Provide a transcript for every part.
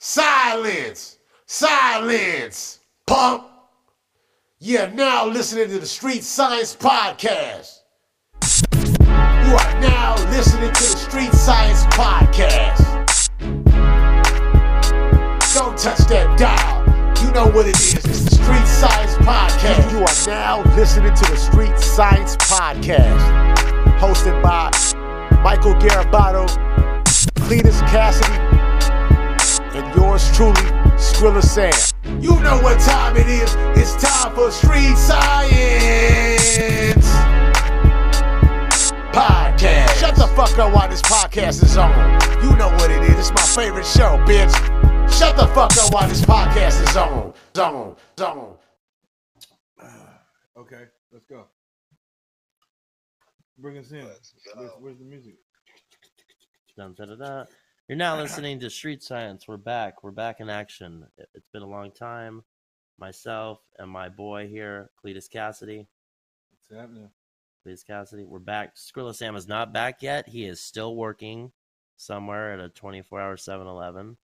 Silence! Silence! Pump! You're now listening to the Street Science Podcast. You are now listening to the Street Science Podcast. Don't touch that dial. You know what it is. It's the Street Science Podcast. You are now listening to the Street Science Podcast. Hosted by Michael Garabato, Cletus Cassidy, and yours truly, Skrilla Sam. You know what time it is. It's time for Street Science Podcast. Shut the fuck up while this podcast is on. You know what it is. It's my favorite show, bitch. Shut the fuck up while this podcast is on. Zone, zone. Okay, let's go. Bring us in. Where's, where's the music? Dun, da, da, da. You're now listening to Street Science. We're back. We're back in action. It- It's been a long time. Myself and my boy here, Cletus Cassidy. What's happening? Cletus Cassidy. We're back. Skrilla Sam is not back yet. He is still working somewhere at a 24 hour 7 Eleven.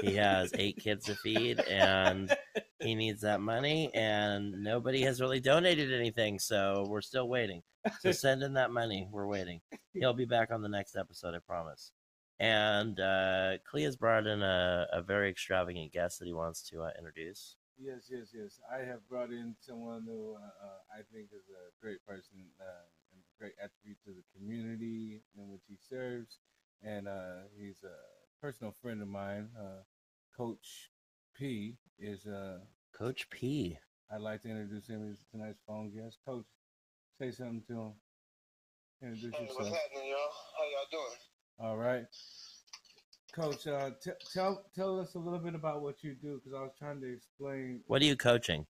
He has eight kids to feed and he needs that money, and nobody has really donated anything. So we're still waiting. So send in that money. We're waiting. He'll be back on the next episode, I promise. And uh, Clea's brought in a, a very extravagant guest that he wants to uh, introduce. Yes, yes, yes. I have brought in someone who uh, uh, I think is a great person uh, and a great attribute to the community in which he serves. And uh, he's a personal friend of mine. Uh, Coach P is, uh, Coach P. I'd like to introduce him as tonight's phone guest. Coach, say something to him. Introduce Hey, what's happening, y'all? How y'all doing? All right. Coach, uh, t- tell tell us a little bit about what you do because I was trying to explain. What are you coaching?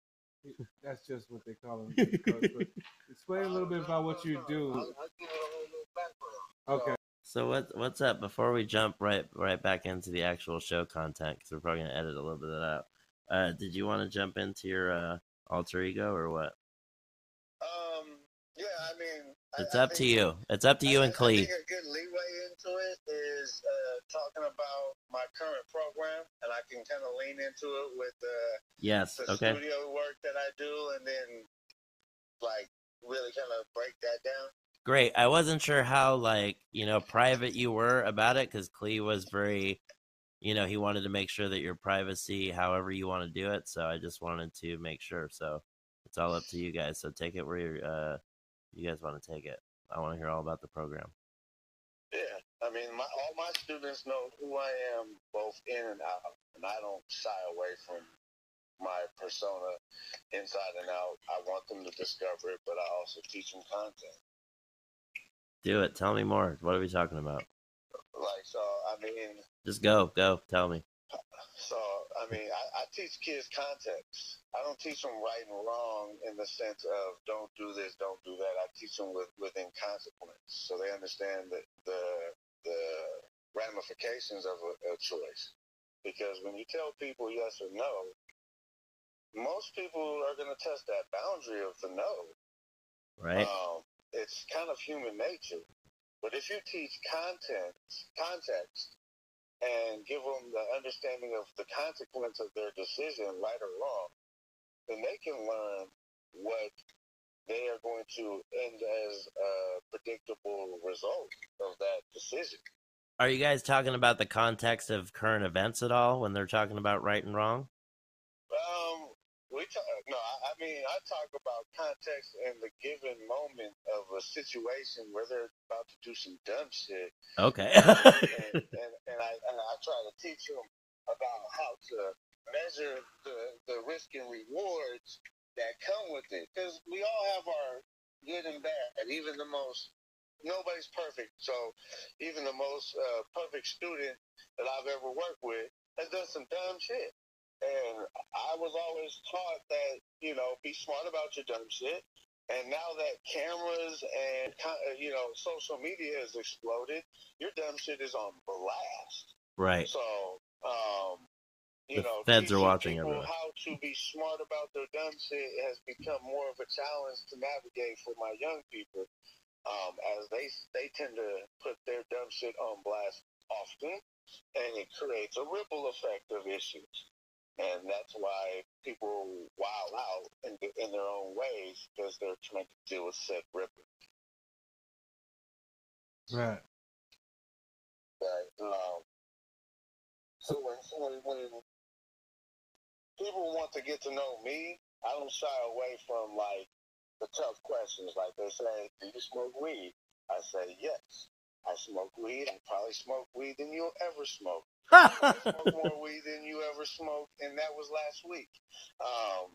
That's just what they call him. coach, explain a little bit about what you do. I'll give it a whole little background. Okay. So what what's up? Before we jump right right back into the actual show content, because we're probably gonna edit a little bit of that out. Uh, did you want to jump into your uh, alter ego or what? Um, yeah, I mean, I- It's I up to you. It's up to you I- and I Clee. think a good leeway into it is uh, talking about my current program, and I can kind of lean into it with uh, Yes. the Okay. studio work that I do, and then like really kind of break that down. Great. I wasn't sure how like you know private you were about it because Clee was very, you know, he wanted to make sure that your privacy, however you want to do it. So I just wanted to make sure. So it's all up to you guys. So take it where you're, uh, you guys want to take it. I want to hear all about the program. Yeah, I mean, my, all my students know who I am, both in and out, and I don't shy away from my persona inside and out. I want them to discover it, but I also teach them content. Do it. Tell me more. What are we talking about? Like, so, I mean, Just go, go. Tell me. So, I mean, I, I teach kids context. I don't teach them right and wrong in the sense of don't do this, don't do that. I teach them with, within consequence, so they understand that the the ramifications of a, a choice. Because when you tell people yes or no, most people are going to test that boundary of the no. Right. Um, it's kind of human nature. But if you teach content, context, and give them the understanding of the consequence of their decision, right or wrong, then they can learn what they are going to end as a predictable result of that decision. Are you guys talking about the context of current events at all when they're talking about right and wrong? We talk, no, I, I mean I talk about context and the given moment of a situation where they're about to do some dumb shit, Okay. and, and, and I and I try to teach them about how to measure the the risk and rewards that come with it, because we all have our good and bad. and Even the most nobody's perfect, so even the most uh, perfect student that I've ever worked with has done some dumb shit. And I was always taught that, you know, be smart about your dumb shit. And now that cameras and, uh, you know, social media has exploded, your dumb shit is on blast. right. So, um, you The know, feds are watching people everyone. How to be smart about their dumb shit has become more of a challenge to navigate for my young people, um, as they they tend to put their dumb shit on blast often, and it creates a ripple effect of issues. And that's why people wild out in, in their own ways because they're trying to deal with said ripple. Right. Right. Um, so when, when, when people want to get to know me, I don't shy away from like the tough questions. Like they say, "Do you smoke weed?" I say, "Yes." I smoke weed. I probably smoke weed than you'll ever smoke. I smoke more weed than you ever smoked, and that was last week. Um,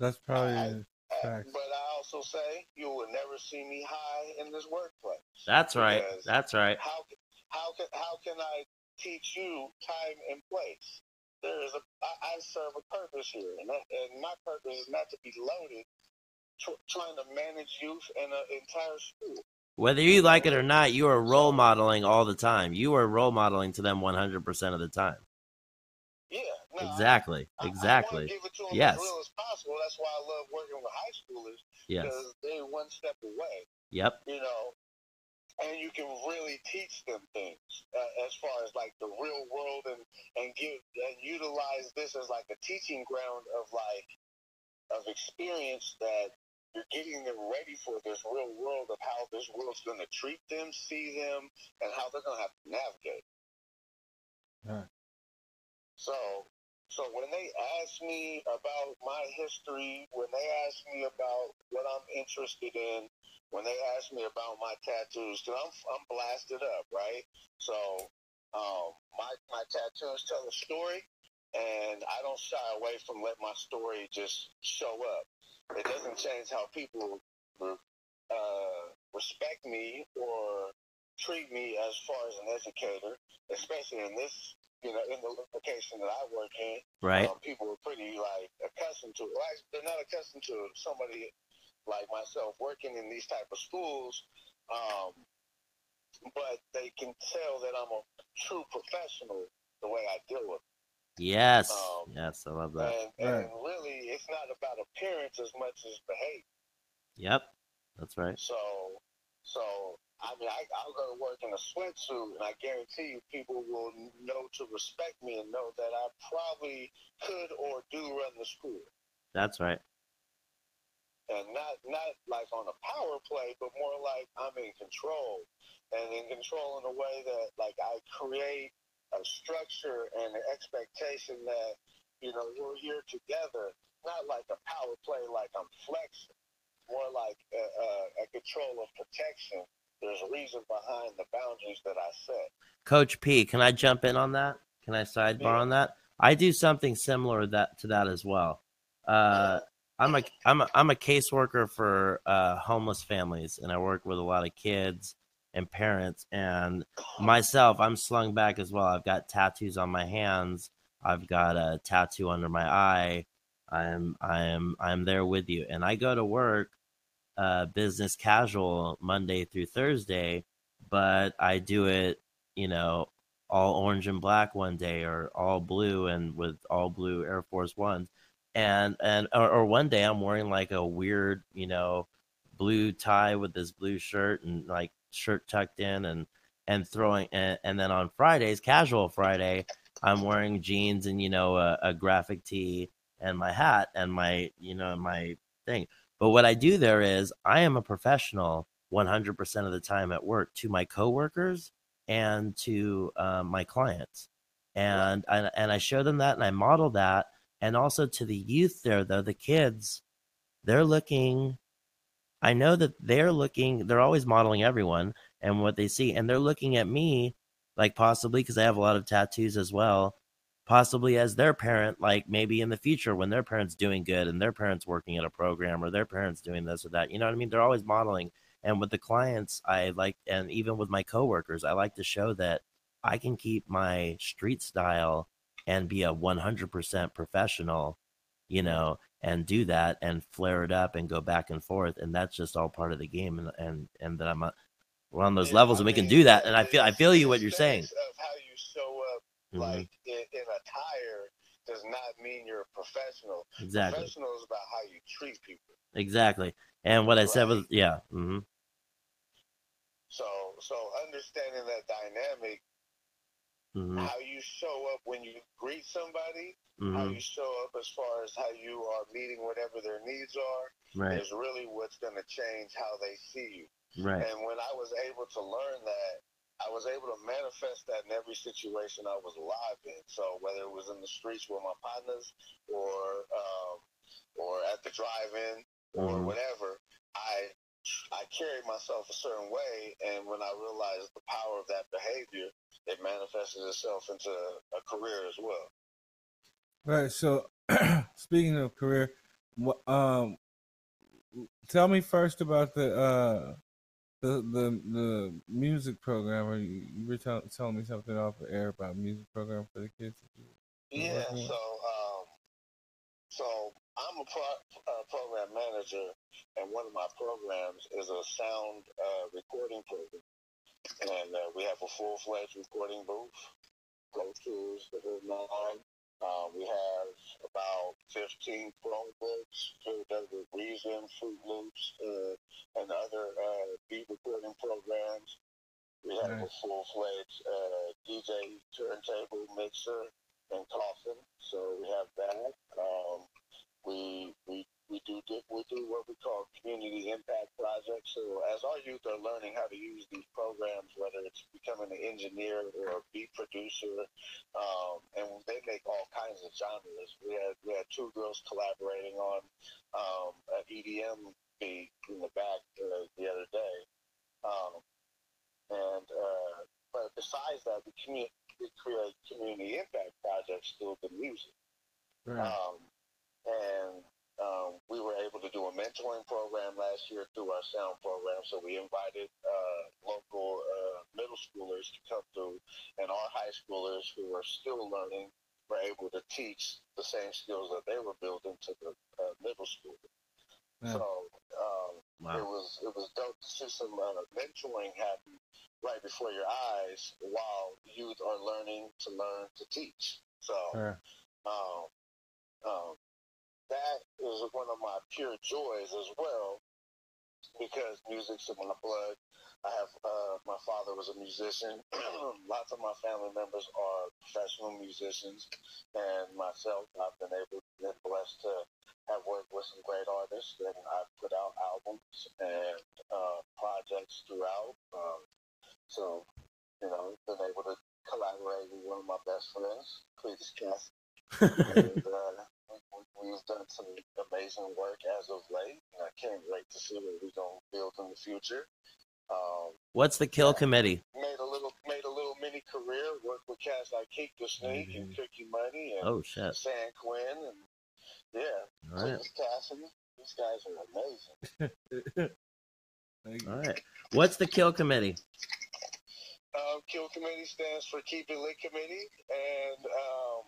That's probably I- a uh, fact. but I also say you will never see me high in this workplace. That's right. That's right. How how can how can I teach you time and place? There is a I, I serve a purpose here, and that, and my purpose is not to be loaded tr- trying to manage youth in an entire school. Whether you like it or not, you are role modeling all the time. You are role modeling to them 100% of the time. Yeah, no, Exactly. I, I, Exactly. want to give it to them Yes. as as possible. That's why I love working with high schoolers Yes. because they're one step away. Yep. you know, and you can really teach them things uh, as far as like the real world and and give and utilize this as like a teaching ground of like of experience that getting them ready for this real world of how this world's going to treat them, see them, and how they're going to have to navigate. Right. So, so when they ask me about my history, when they ask me about what I'm interested in, when they ask me about my tattoos, because I'm I'm blasted up, right? So, um, my my tattoos tell a story, and I don't shy away from let my story just show up. It doesn't change how people uh, respect me or treat me as far as an educator, especially in this, you know, in the location that I work in. Right. Um, people are pretty like accustomed to it. Actually, they're not accustomed to somebody like myself working in these type of schools, um, but they can tell that I'm a true professional the way I deal with. Yes. Um, Yes. I love that. And, Right. and really, it's not about appearance as much as behavior. Yep. That's right. So, so I mean, I, I'll go to work in a sweatsuit, and I guarantee you, people will know to respect me and know that I probably could or do run the school, That's right. and not not like on a power play, but more like I'm in control, and in control in a way that like I create a structure and an expectation that you know we're here together, not like a power play, like I'm flexing, more like a, a, a control of protection. There's a reason behind the boundaries that I set. Coach P, can I jump in on that? Can I sidebar Yeah. on that? I do something similar that to that as well. Uh, I'm a I'm a I'm a caseworker for uh, homeless families, and I work with a lot of kids and parents. And myself, I'm slung back as well. I've got tattoos on my hands. I've got a tattoo under my eye. I'm I am I'm there with you, and I go to work uh, business casual Monday through Thursday, but I do it, you know, all orange and black one day, or all blue and with all blue Air Force Ones, and and or, or one day I'm wearing like a weird, you know, blue tie with this blue shirt and like shirt tucked in and and throwing and, and then on Fridays, casual Friday, I'm wearing jeans and you know a, a graphic tee and my hat and my you know my thing. But what I do there is I am a professional 100% of the time at work to my coworkers and to uh, my clients. And, and and I show them that and I model that and also to the youth there though the kids they're looking I know that they're looking they're always modeling everyone and what they see and they're looking at me like possibly because I have a lot of tattoos as well possibly as their parent like maybe in the future when their parents doing good and their parents working at a program or their parents doing this or that you know what i mean? They're always modeling and with the clients i like and even with my coworkers i like to show that i can keep my street style and be a 100% professional you know and do that and flare it up and go back and forth and that's just all part of the game and and, and that i'm a, we're on those Yeah, levels I and we can do that and i feel i feel you what you're saying Of how you show up, Mhm. like in, in attire, does not mean you're a professional. exactly Professional is about how you treat people. exactly and what i said was yeah hmm So, so understanding that dynamic Mhm, how you show up when you greet somebody, how mhm, you show up as far as how you are meeting whatever their needs are, Right. is really what's going to change how they see you. Right. And when I was able to learn that, I was able to manifest that in every situation I was alive in. So whether it was in the streets with my partners, or um, or at the drive-in, or Mhm. whatever, I I carried myself a certain way, and when I realized the power of that behavior, it manifested itself into a career as well. Right. So, speaking of career, um, tell me first about the uh, the the the music program. Or you, you were tell, telling me something off the air about music program for the kids. Yeah, so um, so I'm a pro, uh, program manager, and one of my programs is a sound uh, recording program, and uh, we have a full fledged recording booth, Pro Tools, the nine. Uh, we have about 15 Chromebooks filled up with Reason, Fruit Loops, uh, and other uh, beat recording programs. We have a full fledged uh, DJ turntable mixer and coffin. So we have that. Um, we we we do we do what we call community impact projects. So as our youth are learning how to use these programs, whether it's becoming an engineer or a beat producer, um, and they make all kinds of genres. We had we had two girls collaborating on um, an EDM beat in the back uh, the other day. Um, and uh, but besides that, we, commu- we create community impact projects through the music. Right. Um, and um, we were able to do a mentoring program last year through our sound program. So we invited uh, local uh, middle schoolers to come through, and our high schoolers who are still learning were able to teach the same skills that they were building to the uh, middle school. Yeah. So um, it was it was dope to see some uh, mentoring happen right before your eyes while youth are learning to learn to teach. So Right. um, um, that is one of my pure joys as well because music's in my blood. I have uh, my father was a musician. Lots of my family members are professional musicians, and myself, I've been able, been blessed to have worked with some great artists, and I've put out albums and uh, projects throughout. Um, so, you know, been able to collaborate with one of my best friends, Cletus Cass, and uh, we've done some amazing work as of late, and I can't wait to see what we're gonna build in the future. Um, What's the kill committee? made a little made a little mini career, worked with cats like Keak da Sneak and Mhm. Cookie Money and Oh shit. San Quinn and yeah, All right. Cletus Cassidy. These guys are amazing. All right. What's the kill committee? Um, Kill Committee stands for Keep It Lit Committee, and um,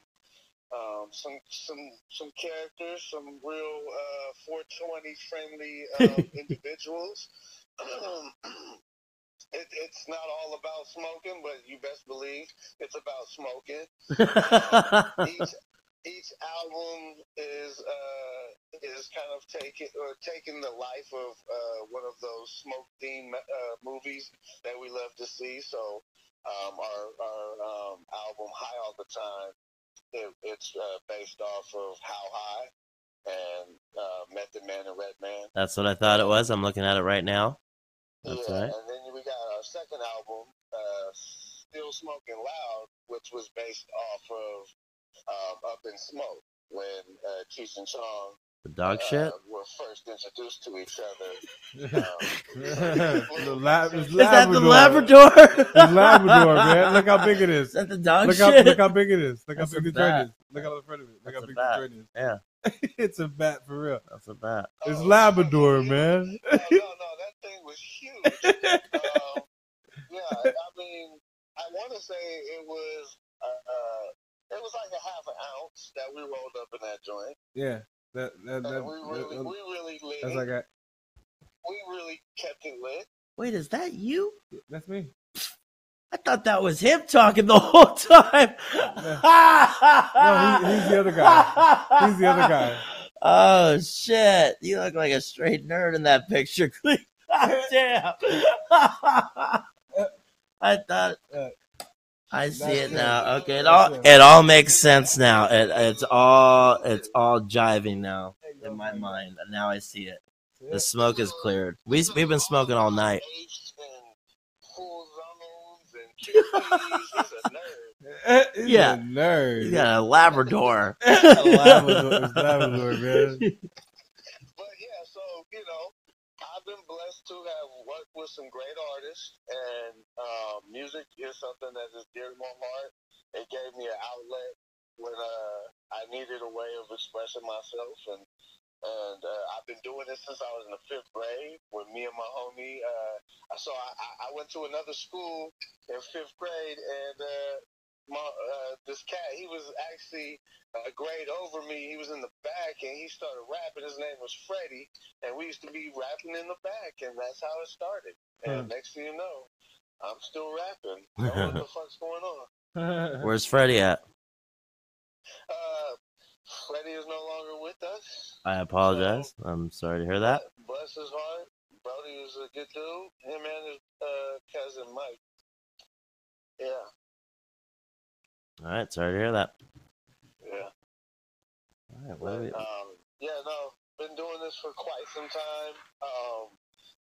um, some some some characters, some real uh, 420 friendly um, individuals. it, it's not all about smoking, but you best believe it's about smoking. each each album is uh, is kind of taking or taking the life of uh, one of those smoke themed uh, movies that we love to see. So um, our our um, album High All the Time, it, it's uh, based off of How High and uh, Method Man and Redman. That's what I thought it was. I'm looking at it right now. That's yeah, right. and then we got our second album, uh, Still Smoking Loud, which was based off of um, Up in Smoke when uh, Cheech and Chong The dog uh, shit. were first introduced to each other. the lab, it's Is that the Labrador. Labrador? It's Labrador, man. Look how big it is. Is that the dog Look how, shit? look how big it is. Look That's how a big the joint is. Look how the front of it. Look That's how big the joint is. Yeah, it's a bat for real. that's a bat. It's Oh, Labrador, yeah. man. No, no, no, that thing was huge. um, yeah, I mean, I want to say it was, uh, uh, it was like a half an ounce that we rolled up in that joint. Yeah. That, that, that, And we really, that- we really lit that's it. like a, we really kept it lit. Wait, is that you? that's me. I thought that was him talking the whole time. No, he- he's the other guy. He's the other guy. Oh shit! You look like a straight nerd in that picture. God damn! I thought. Uh, I see That's it it. now. Okay, it all it. it all makes sense now. It, it's all it's all jiving now in my mind. Now I see it. The smoke is cleared. We we've been smoking all night. Apes and full zones and chickadees. He's nerd. Yeah. a nerd. You got a Labrador. Labrador, Labrador, man. But yeah, so you know, I've been blessed to have worked with some great artists, and um, music is something that is dear to my heart. It gave me an outlet when uh, I needed a way of expressing myself, and and uh, I've been doing this since I was in the fifth grade. With me and my homie, uh, so I, I- went to another school in fifth grade, and uh, my uh, this cat, he was actually a grade over me. He was in the back and he started rapping. His name was Freddie, and we used to be rapping in the back, and that's how it started. And next thing you know, I'm still rapping. I don't know what the fuck's going on. Where's Freddie at? Uh, Freddie is no longer with us. I apologize. I'm sorry to hear that. Bless his heart. Brody is a good dude. Him and his uh, cousin Mike. Yeah, All right, sorry to hear that. yeah. All right, what do we, Um, yeah, no, been doing this for quite some time. Um,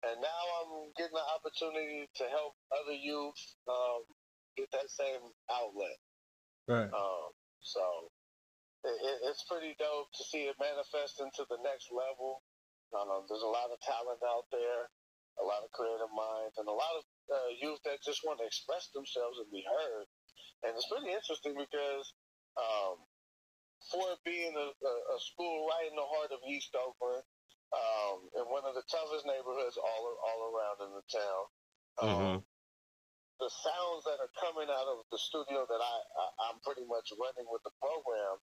and now I'm getting the opportunity to help other youth um, get that same outlet. right. Um, so it, it, it's pretty dope to see it manifest into the next level. Um, there's a lot of talent out there, a lot of creative minds, and a lot of uh, youth that just want to express themselves and be heard. And it's pretty interesting because um, for being a, a, school right in the heart of East Oakland, um, in one of the toughest neighborhoods all all around in the town, um, Mhm. the sounds that are coming out of the studio that I, I I'm pretty much running with the program.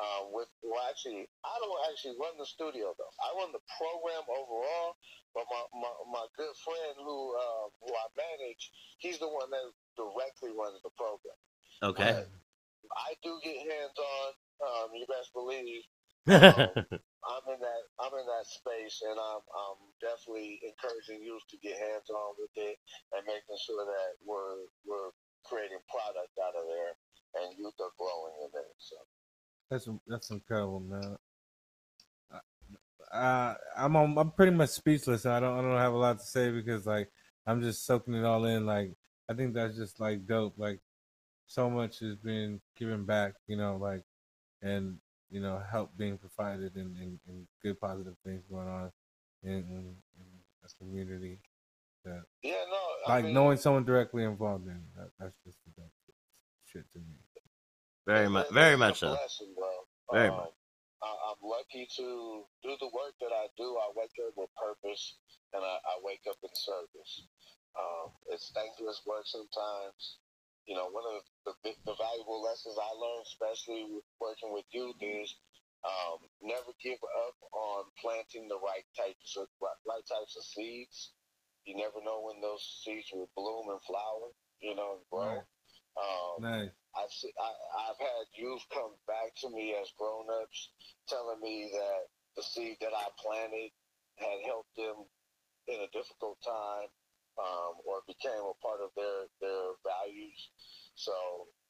Um, with well, actually, I don't actually run the studio though. I run the program overall, but my my, my good friend who uh, who I manage, he's the one that directly runs the program. Okay. I do get hands on. Um, you best believe I'm in that I'm in that space, and I'm I'm definitely encouraging youth to get hands on with it and making sure that we're we're creating product out of there, and youth are growing in it. So That's that's incredible, man. Uh, I'm on, I'm pretty much speechless. I don't I don't have a lot to say because like I'm just soaking it all in. Like I think that's just like dope. Like so much has been given back, you know, like and you know help being provided and, and, and good positive things going on in, in, in this community. That yeah, no, I like mean, knowing someone directly involved in that, that's just the dope shit to me. very much, very much so. blessing. Very Um, much. I, I'm lucky to do the work that I do. I wake up with purpose, and I, I wake up in service. Um, it's thankless work sometimes. You know, one of the, the, the valuable lessons I learned, especially with working with youth, is um, never give up on planting the right types of right, types of seeds. You never know when those seeds will bloom and flower. You know, and grow. Right. Um, Nice. I've se- I, I've had youth come back to me as grown-ups, telling me that the seed that I planted had helped them in a difficult time, um, or became a part of their their values. So,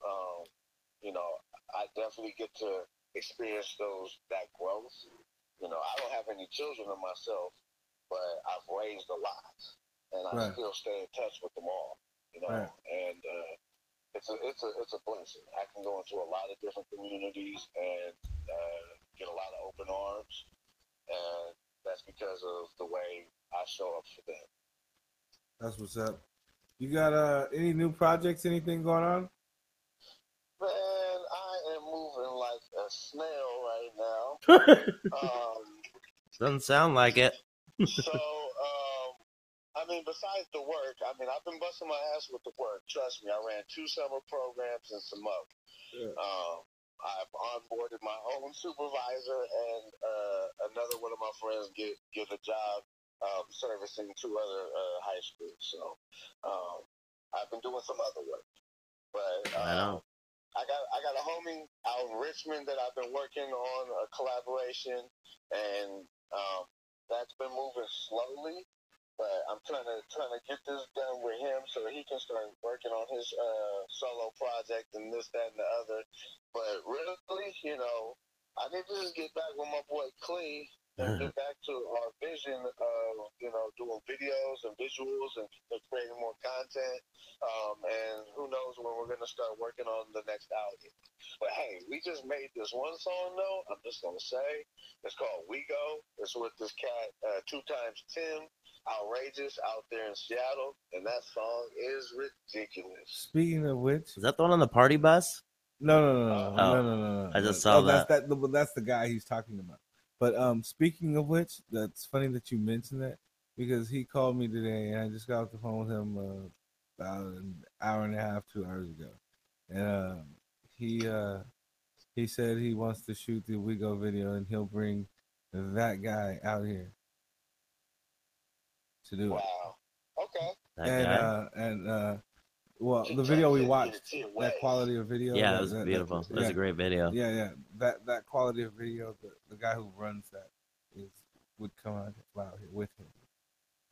um, you know, I definitely get to experience those that growth. You know, I don't have any children of myself, but I've raised a lot, and I Right. still stay in touch with them all. You know, Right. and uh, it's a it's a it's a blessing. I can go into a lot of different communities and uh, get a lot of open arms, and that's because of the way I show up for them. That's what's up. You got uh any new projects, anything going on? Man, I am moving like a snail right now. um, Doesn't sound like it. so, um, I mean, besides the work, I mean, I've been busting my ass with the work. Trust me, I ran two summer programs and some up. Yeah. Um, I've onboarded my own supervisor and uh, another one of my friends get get a job um, servicing two other uh, high schools. So um, I've been doing some other work, but um, I got I got a homie out in Richmond that I've been working on a collaboration, and um, that's been moving slowly. but I'm trying to trying to get this done with him so he can start working on his uh, solo project and this, that, and the other. But really, you know, I need to just get back with my boy Clay and get back to our vision of you know doing videos and visuals and creating more content. Um, and who knows when we're gonna start working on the next album. But hey, we just made this one song though. I'm just gonna say it's called We Go. It's with this cat, uh, two times Tim outrageous out there in Seattle, and that song is ridiculous. Speaking of which, Is that the one on the party bus? no, no, no, no, Oh. no, no, no, no. I just no, saw That's that. That's the guy he's talking about. But um, speaking of which, that's funny that you mentioned that because he called me today, and I just got off the phone with him uh, about an hour and a half, two hours ago, and um, he uh, he said he wants to shoot the We Go video, and he'll bring that guy out here to do it. Wow. Okay. That and guy? uh, and uh, well, the video we watched, that quality of video, yeah, that- it was that- that- beautiful. It was yeah. a great video. Yeah, yeah. That that quality of video, the, the guy who runs that is would come out, fly out here with him.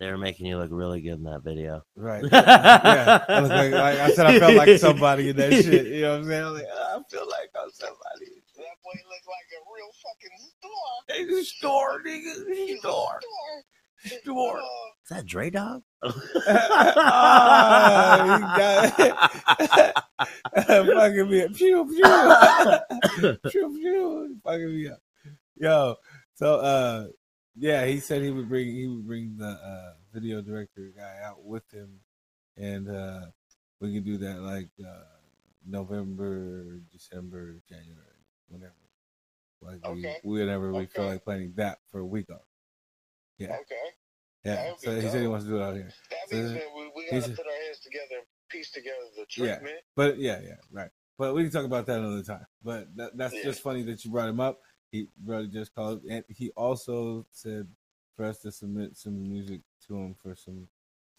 They were making you look really good in that video. Right. yeah. I, was like, like I said, I felt like somebody in that shit. You know what I'm saying? I was like, "Ah, I feel like I'm somebody. That boy looked like a real fucking star. Hey, the store, nigga. He's a Store. Star. Store. Oh, Is that Dre Dog? Ah, he got it. fucking me up. Pew, pew. pew, pew. Fucking me up. Yo, so uh yeah, he said he would bring he would bring the uh video director guy out with him and uh we could do that like uh November, December, January, whenever. Like Okay. we whenever we feel like planning that for a week off. Yeah. Okay. Yeah. So he said he wants to do it out here. That means that we, we gotta put our heads together and piece together the Yeah. But yeah, yeah, right. But we can talk about that another time. But that, that's Yeah. just funny that you brought him up. He brother just called, and he also said for us to submit some music to him for some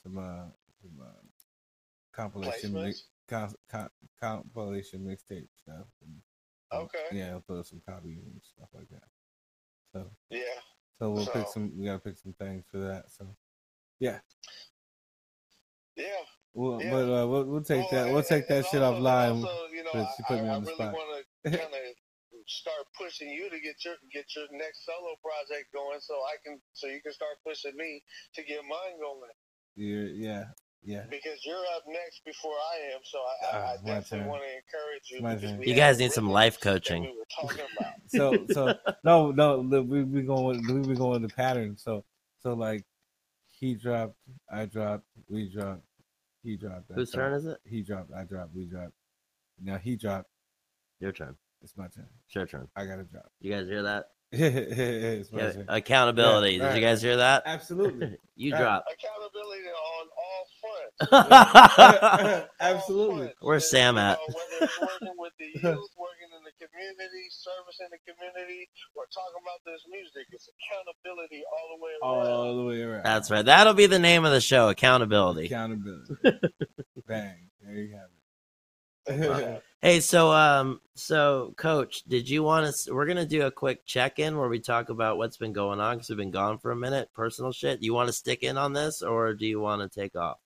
some uh, some uh compilation mix, com, com, compilation mixtape stuff. And, Okay. Yeah, he'll throw some copies and stuff like that. So Yeah. So we'll pick some. We gotta pick some things for that. So yeah. Yeah. Well, Yeah. but uh, we'll, we'll take Well, that. We'll take that shit also- offline. Also, you know, but I, she put me I, the really spot. want to kind of start pushing you to get your get your next solo project going, so I can so you can start pushing me to get mine going You're, yeah, yeah. because you're up next before I am. So I, I, Ah, I definitely turn. want to encourage you. My because turn. You guys need some rhythm life that coaching. We were talking about. so so no no we we going we be going the pattern so so like he dropped I dropped we dropped he dropped I Whose dropped, turn is it? he dropped I dropped we dropped now he dropped Your turn. it's my turn It's your turn. I gotta drop You guys hear that? it's my Yeah, turn accountability. Yeah, Did right. you guys hear that? absolutely you Right. drop. Accountability on all fronts. absolutely Where's Sam at? You know, whether it's working with the youth, working in the community, servicing the community, or talking about this music, it's accountability all the way around. all the way around That's right. That'll be the name of the show. Accountability. accountability bang there you have it Hey, so um, so coach, did you want us? We're gonna do a quick check-in where we talk about what's been going on because we've been gone for a minute, personal shit. You want to stick in on this, or do you want to take off?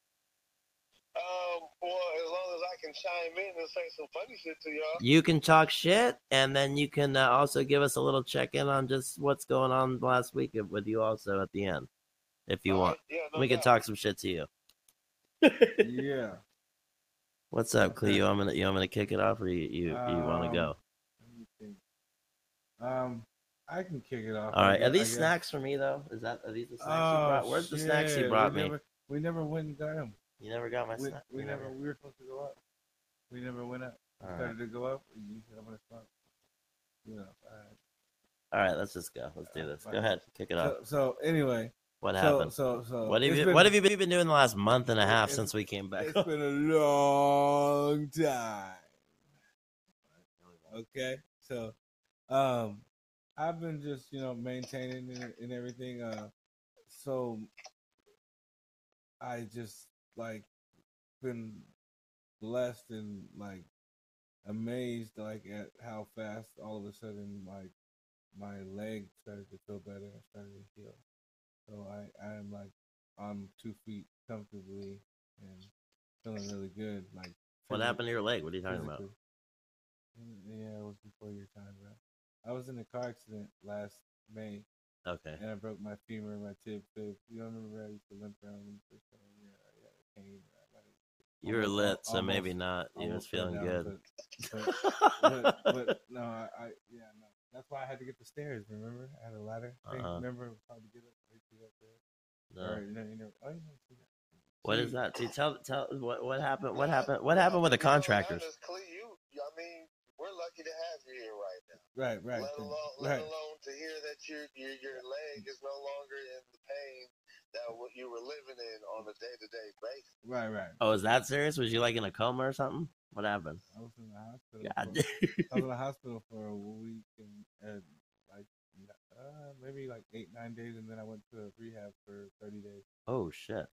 Um, well, as long as I can chime in and say some funny shit to y'all. You can talk shit, and then you can uh, also give us a little check-in on just what's going on last week with you, also at the end, if you All want. yeah, no we can talk some shit to you. yeah What's up, Cleo? I'm gonna you want me to kick it off, or you you, you want to Um, go? Let me think. Um, I can kick it off. All right. I right. guess- Are these snacks for me though? Is that are these the snacks you Oh, brought? Where's the snacks you brought we me? Never, we never went and got them. You never got my We, snack. we you never. We were supposed to go up. We never went up. We All right. started to go up. and You said I'm gonna stop. You know. All right. All right, let's just go. Let's do this. Go ahead, kick it off. So, so anyway, What happened? so so what have you been- What have you been doing the last month and a half since we came back? It's been a long time. Okay, so um, I've been just you know maintaining and, and everything. Uh, so I just like been blessed and like amazed like at how fast all of a sudden like my leg started to feel better and started to heal. So I I am like on two feet comfortably and feeling really good. Like What happened to your leg? What are you talking about? physically. Yeah, it was before your time, bro. I was in a car accident last May, Okay. and I broke my femur, my tib, fib. You don't remember I used to limp around when you first started? Yeah, I got a cane. I might have You were lit, so almost- maybe not. You was almost feeling down, good. But, but, but, but no, I, I yeah no. That's why I had to get the stairs. Remember, I had a ladder. Thing. Uh-uh. Remember, it was hard to get up. Right to that there. No. Or, you know, you never, oh, you never see that. What is See, that? See, tell tell what what happened? What happened? What happened with the contractors? you, you- I mean, we're lucky to have you here right now. Right, right, let then, alone, let alone to hear that your, your your leg is no longer in the pain that what you were living in on a day to day basis. Right, right. Oh, is that serious? Was you like in a coma or something? What happened? I was in the hospital. God. for- I was in the hospital for a week and, and like uh, maybe like eight nine days, and then I went to rehab for thirty days. oh shit.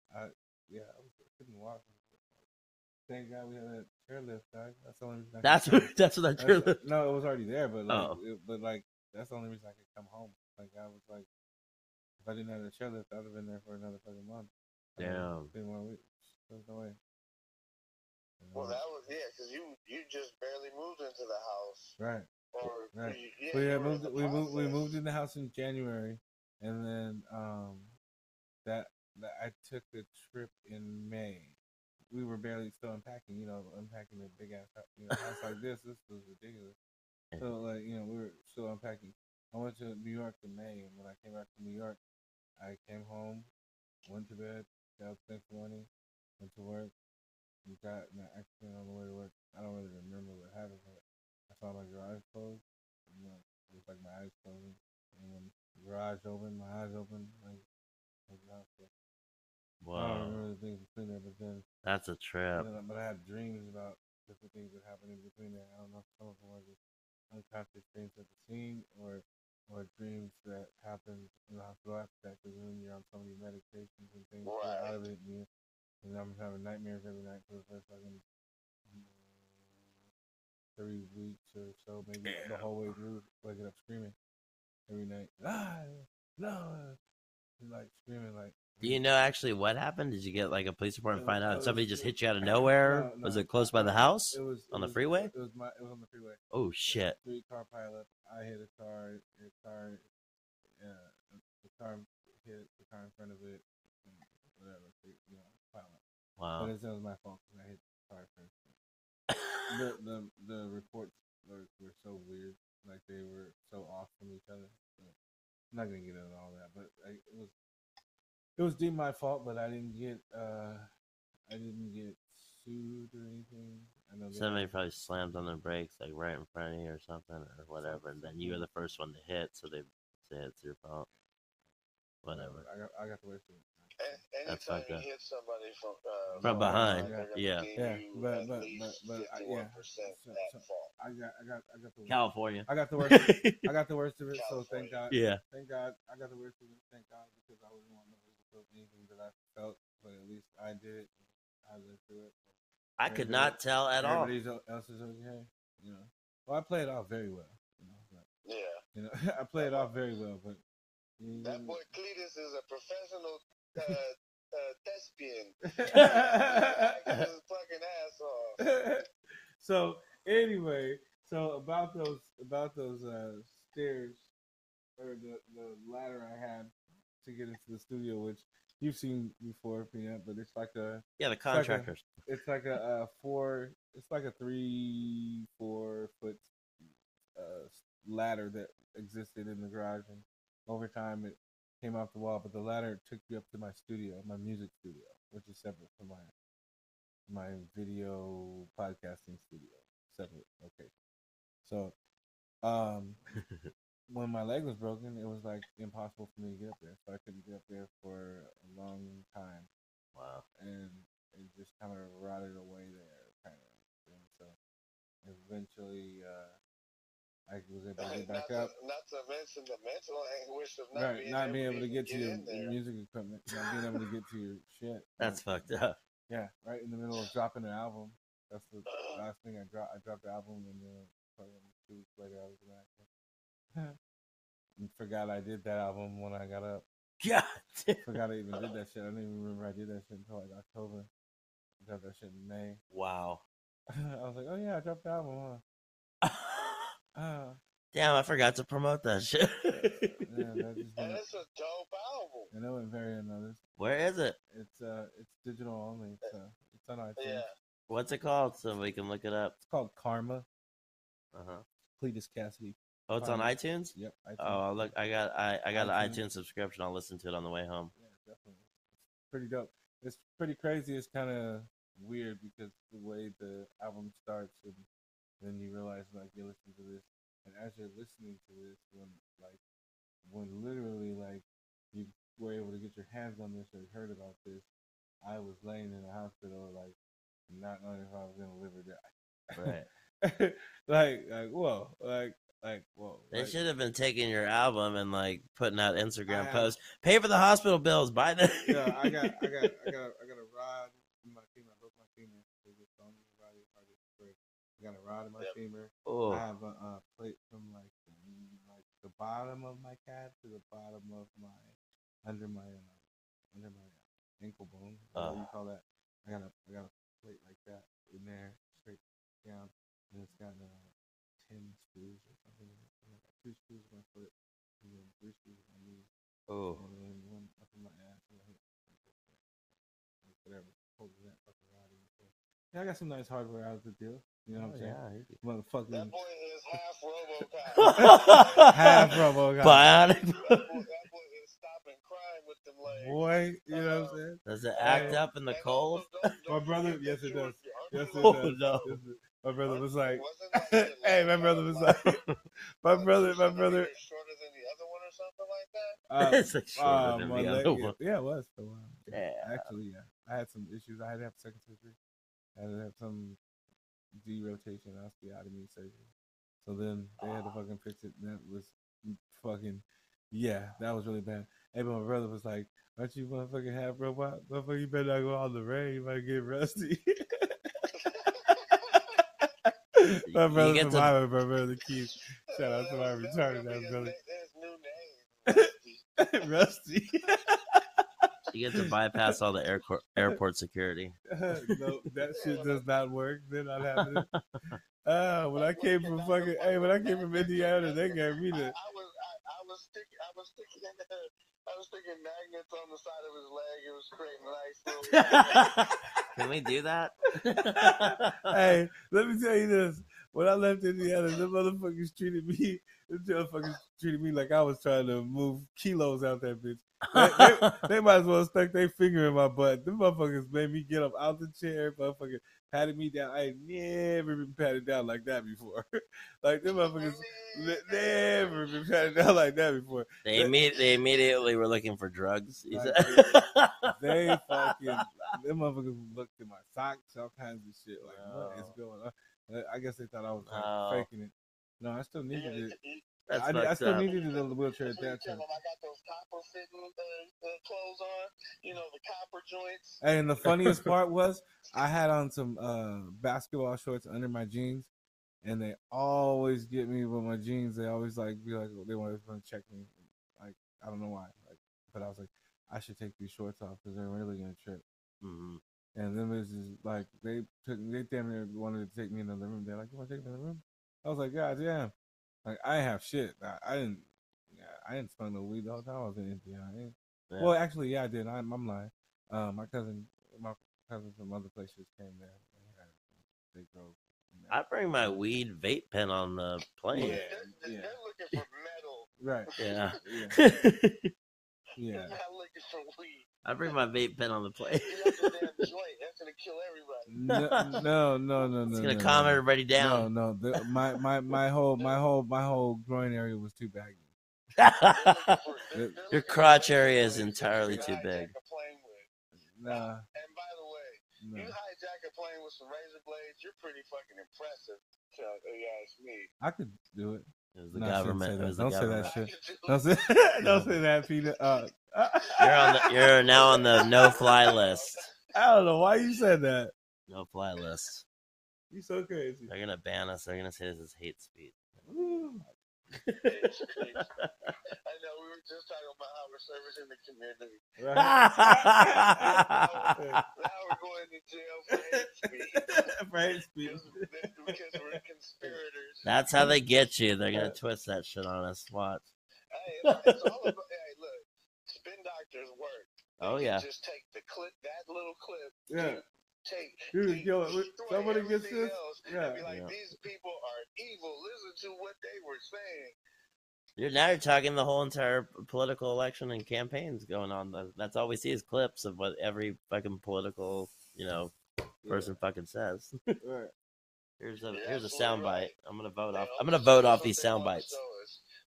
Yeah, I, was, I couldn't walk. Thank God we had that chairlift, dog. That's the only reason. I That's what that's what that that's- No, it was already there, but like, Oh. it, but like that's the only reason I could come home. Like I was like, if I didn't have the chairlift, I'd have been there for another fucking month. I mean, Damn. Been one week. There's no way. Well, that was yeah, because you you just barely moved into the house, right. or Right. you, yeah, we you had were in moved. the We moved. We moved in the house in January, and then um, that, that I took a trip in May. We were barely still unpacking. You know, unpacking a big ass house, you know, house like this. This was ridiculous. So like you know, we were still unpacking. I went to New York in May, and when I came back from New York, I came home, went to bed, got up the next morning, went to work, and got in an accident on the way to work. I don't really remember what happened, but I saw my garage closed. You know, it was like my eyes closing, and when the garage opened, my eyes opened, like, like that. So I don't remember the things between there, but then, that's a trip. then- but I had dreams about different things that happened in between there. I don't know if some of them were just unconscious dreams at the scene or or dreams that happened in the hospital after that. Because when you're on so many medications and things, you're out of it, and, you, and I'm having nightmares every night for the first fucking mm, three weeks or so, maybe the whole way through, waking up screaming every night. Ah, no, like screaming like. Do you know actually what happened? Did you get like a police report and It find out it somebody just hit you out of nowhere? No, Was it close by the house? It was it On the was- freeway? It was my. It was on the freeway. Oh shit! Three car pileup. I hit a car. A car. Uh, the car hit the car in front of it. And whatever. You know, pileup. But Wow. it's, it was my fault because I hit the car first. the the the reports were, were so weird. Like they were so off from each other. So I'm not gonna get into all that, but I, it was it was deemed my fault. But I didn't get uh I didn't get sued or anything. I know they- Somebody probably slammed on their brakes like right in front of you or something or whatever, and then you were the first one to hit, so they say it's your fault. Whatever. I got I got the worst of it. That's Anytime fucked you up. hit somebody from uh, From behind, they're yeah. Yeah, but- but- but- but I- yeah. So- so- I got I got I got the worst. California. I got the worst. I got the worst of it. So thank God. Yeah. Thank God. I got the worst of it. Thank God because I wouldn't want nobody to feel anything that I felt, but at least I did it. I lived through it. I could not tell at all. Everybody else is okay. You know. Well, I played it off very well. You know. But, Yeah. you know, I played it off very well, but. You, That boy Cletus is a professional uh, uh, thespian. Acting his fucking ass off. so anyway, so about those about those uh, stairs or the the ladder I had to get into the studio, which you've seen before, Peanut, but it's like a Yeah, the like a- contractors. it's like a, uh four it's like a three four foot uh, ladder that existed in the garage, and over time it came off the wall. But the ladder took me up to my studio, my music studio, which is separate from my my video podcasting studio, separate Okay, So, um, when my leg was broken, it was like impossible for me to get up there. So I couldn't get up there for a long time Wow. and it just kind of rotted away there, kind of. And so eventually, uh, I was able to get not, back to, up. not to mention the mental anguish of not Right, being not able being able to even get to your, your music equipment, not being able to get to your shit. That's Like, fucked up. yeah, right in the middle of dropping an album. That's the last thing I dropped. I dropped the album, and then probably two weeks later, I was in an accident. and forgot I did that album when I got up. God. Forgot I even did that shit. I didn't even remember I did that shit until like October. I dropped that shit in May. Wow. I was like, oh yeah, I dropped the album, huh? Uh, Damn, I forgot to promote that shit. yeah, that just And went, it's a dope album. and it went very unnoticed. Where is it? It's uh, it's digital only. It's uh, it's on iTunes. Yeah. What's it called so we can look it up? It's called Karma. Uh-huh. Cletus Cassidy. Oh, it's on iTunes? Yep. iTunes. Oh, look. I got I, I got an iTunes. iTunes subscription. I'll listen to it on the way home. Yeah, definitely. It's pretty dope. It's pretty crazy. It's kind of weird because the way the album starts, and then you realize like you're listening to this, and as you're listening to this, when like when literally like you were able to get your hands on this or heard about this, I was laying in the hospital like not knowing if I was gonna live or die. Right. like like whoa like like whoa. They like, should have been taking your album and like putting out Instagram I- posts. Pay for the hospital bills. Buy the. yeah, I got, I got, I got, I got a rod in my femur. I broke my femur. They just about it. I just. I got a rod in my Yep. femur. Oh, I have a uh, plate from like the, like the bottom of my calf to the bottom of my under my uh, under my ankle bone. What do you call that? I got a, I got a plate like that in there, straight down, and it's got uh, ten screws or something. And I got two screws in my foot, and then three screws in my knee oh. and then one up in my ass and my hip. Like whatever, holding that fucking rod in. So, yeah, I got some nice hardware out of the deal. You know what I'm oh, saying? That Motherfucking boy is half RoboCop. half Robo guy. Bionic. that, boy, that boy is stopping crime with them legs. Boy, you know what I'm saying? Does it act Hey. up in the cold? My brother- yes, it does. Yes, it Oh, does. no. Yes, it- My brother was like, Wasn't like the hey, my brother was like- like, my brother, my brother. shorter than the other one or something like that. Uh, it's like shorter uh, than the leg- other yeah, one. yeah, it was for a while. Yeah. Actually, yeah. I had some issues. I had to have second surgery. I had to have some derotation osteotomy surgery. So then they had to fucking fix it. And that was fucking, yeah, that was really bad. Hey, but my brother was like, aren't you motherfucking half robot? Motherfucker, you better not go out in the rain. You might get rusty. my You brother get from to- Iowa, my brother Keith. Shout out to my That's- that's retarded ass brother. na- new name. Rusty. You get to bypass all the airport airport security. no, that shit does not work. They're not happening. Uh, when I came from fucking, hey, when I came from Indiana, they gave me I, the. I was I, I was sticking I was sticking I was thinking magnets on the side of his leg. It was creating nice little. Can we do that? hey, let me tell you this. When I left Indiana, the motherfuckers treated me. The motherfuckers treated me like I was trying to move kilos out that bitch. They, they, they might as well stuck their finger in my butt. The motherfuckers made me get up out the chair. Motherfucker patted me down. I ain't never been patted down like that before. like them motherfuckers ne- never been patted down like that before. they, imme- they immediately were looking for drugs. Like, said- They fucking them motherfuckers looked at my socks, all kinds of shit. Like what is oh. going on? I guess they thought I was like, No. faking it. No, I still needed it. That's I, I still up. needed it in the wheelchair at That's what you that time. I got those copper fitting uh, clothes on. You know the copper joints. And the funniest part was I had on some uh, basketball shorts under my jeans, and they always get me with my jeans. They always like be like they want to check me. Like I don't know why. Like, but I was like, I should take these shorts off because they're really gonna trip. Mhm. And then it was just like they took they damn near wanted to take me in the room. They're like, "You want to take me in the room?" I was like, "God damn!" Like I have shit. I, I didn't. Yeah, I didn't smoke no weed the whole time I was in Indiana. I Yeah. Well, actually, yeah, I did. I'm, I'm lying. Uh, my cousin, my cousin from other places came there. and had- They drove. I bring my weed vape pen on the plane. Yeah, They're, yeah. they're looking for metal. Right. Yeah. Yeah. Yeah. They're not looking for weed. I bring my vape pen on the plane. You got the damn joint. That's gonna kill everybody. No, no, no, no, no. It's gonna no, calm no. everybody down. No, no. The, my, my, my whole, my whole, my whole groin area was too baggy. They're they're- they're Your crotch area is entirely too big. a plane with. Nah, And by the way, no. you hijack a plane with some razor blades, you're pretty fucking impressive. So, if you ask me. I could do it. It was the No, government. say It was the Don't say that shit. Do Don't it. say, don't say that, Peter. Uh, You're on the. You're now on the no-fly list. I don't know why you said that. No-fly list. You're so crazy. They're gonna ban us. They're gonna say this is hate speech. Ooh. I know we were just talking about how we're servicing the community. Right. Now we're going to jail for hate speech For hate speech. because, because we're conspirators. That's how they get you. They're gonna twist that shit on us. Watch. Hey, it's, it's all about. Hey, look, spin doctors work. They Oh yeah. Just take the clip, that little clip. Yeah. Take. Dude, de- yo, somebody gets this? else Yeah. Be like, Yeah. these people are evil. Listen to what they were saying. You're now you're talking the whole entire political election and campaigns going on. That's all we see is clips of what every fucking political, you know, person fucking says. Right. Here's a You're here's a absolutely sound right. bite. I'm gonna vote They off. I'm gonna vote off these what they sound bites.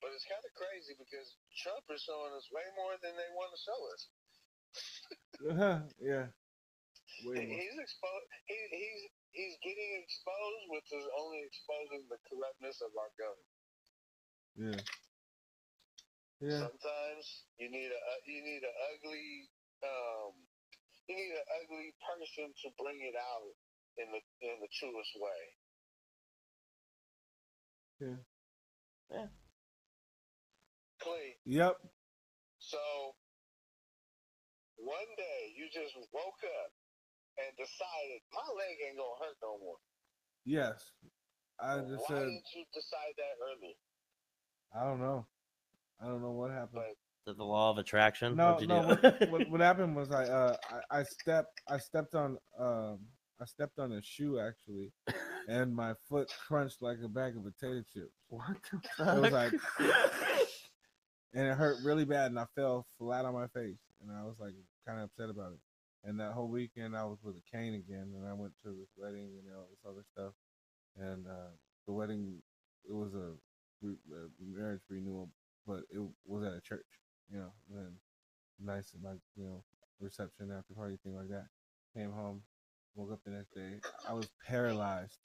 But it's kind of crazy because Trump is showing us way more than they want to show us. Uh-huh. Yeah. Way more. He's exposed. He, he's he's getting exposed, which is only exposing the corruptness of our government. Yeah. Yeah. Sometimes you need a uh, you need an ugly um you need an ugly person to bring it out in the in the truest way. Yeah. Yeah. Clay, Yep. so one day you just woke up and decided my leg ain't gonna hurt no more. Yes. I just Why said didn't you decide that early? I don't know. I don't know what happened. But Is the law of attraction? No, What'd you no. do? What, what, what happened was I uh I, I stepped I stepped on um I stepped on a shoe actually, and my foot crunched like a bag of potato chips, what the It was fuck? like, and it hurt really bad, and I fell flat on my face, and I was like kind of upset about it. And that whole weekend I was with a cane again, and I went to this wedding and all this other stuff, and uh, the wedding it was a, a marriage renewal, but it was at a church, you know, and nice like you know reception after party thing like that. Came home, woke up the next day. I was paralyzed,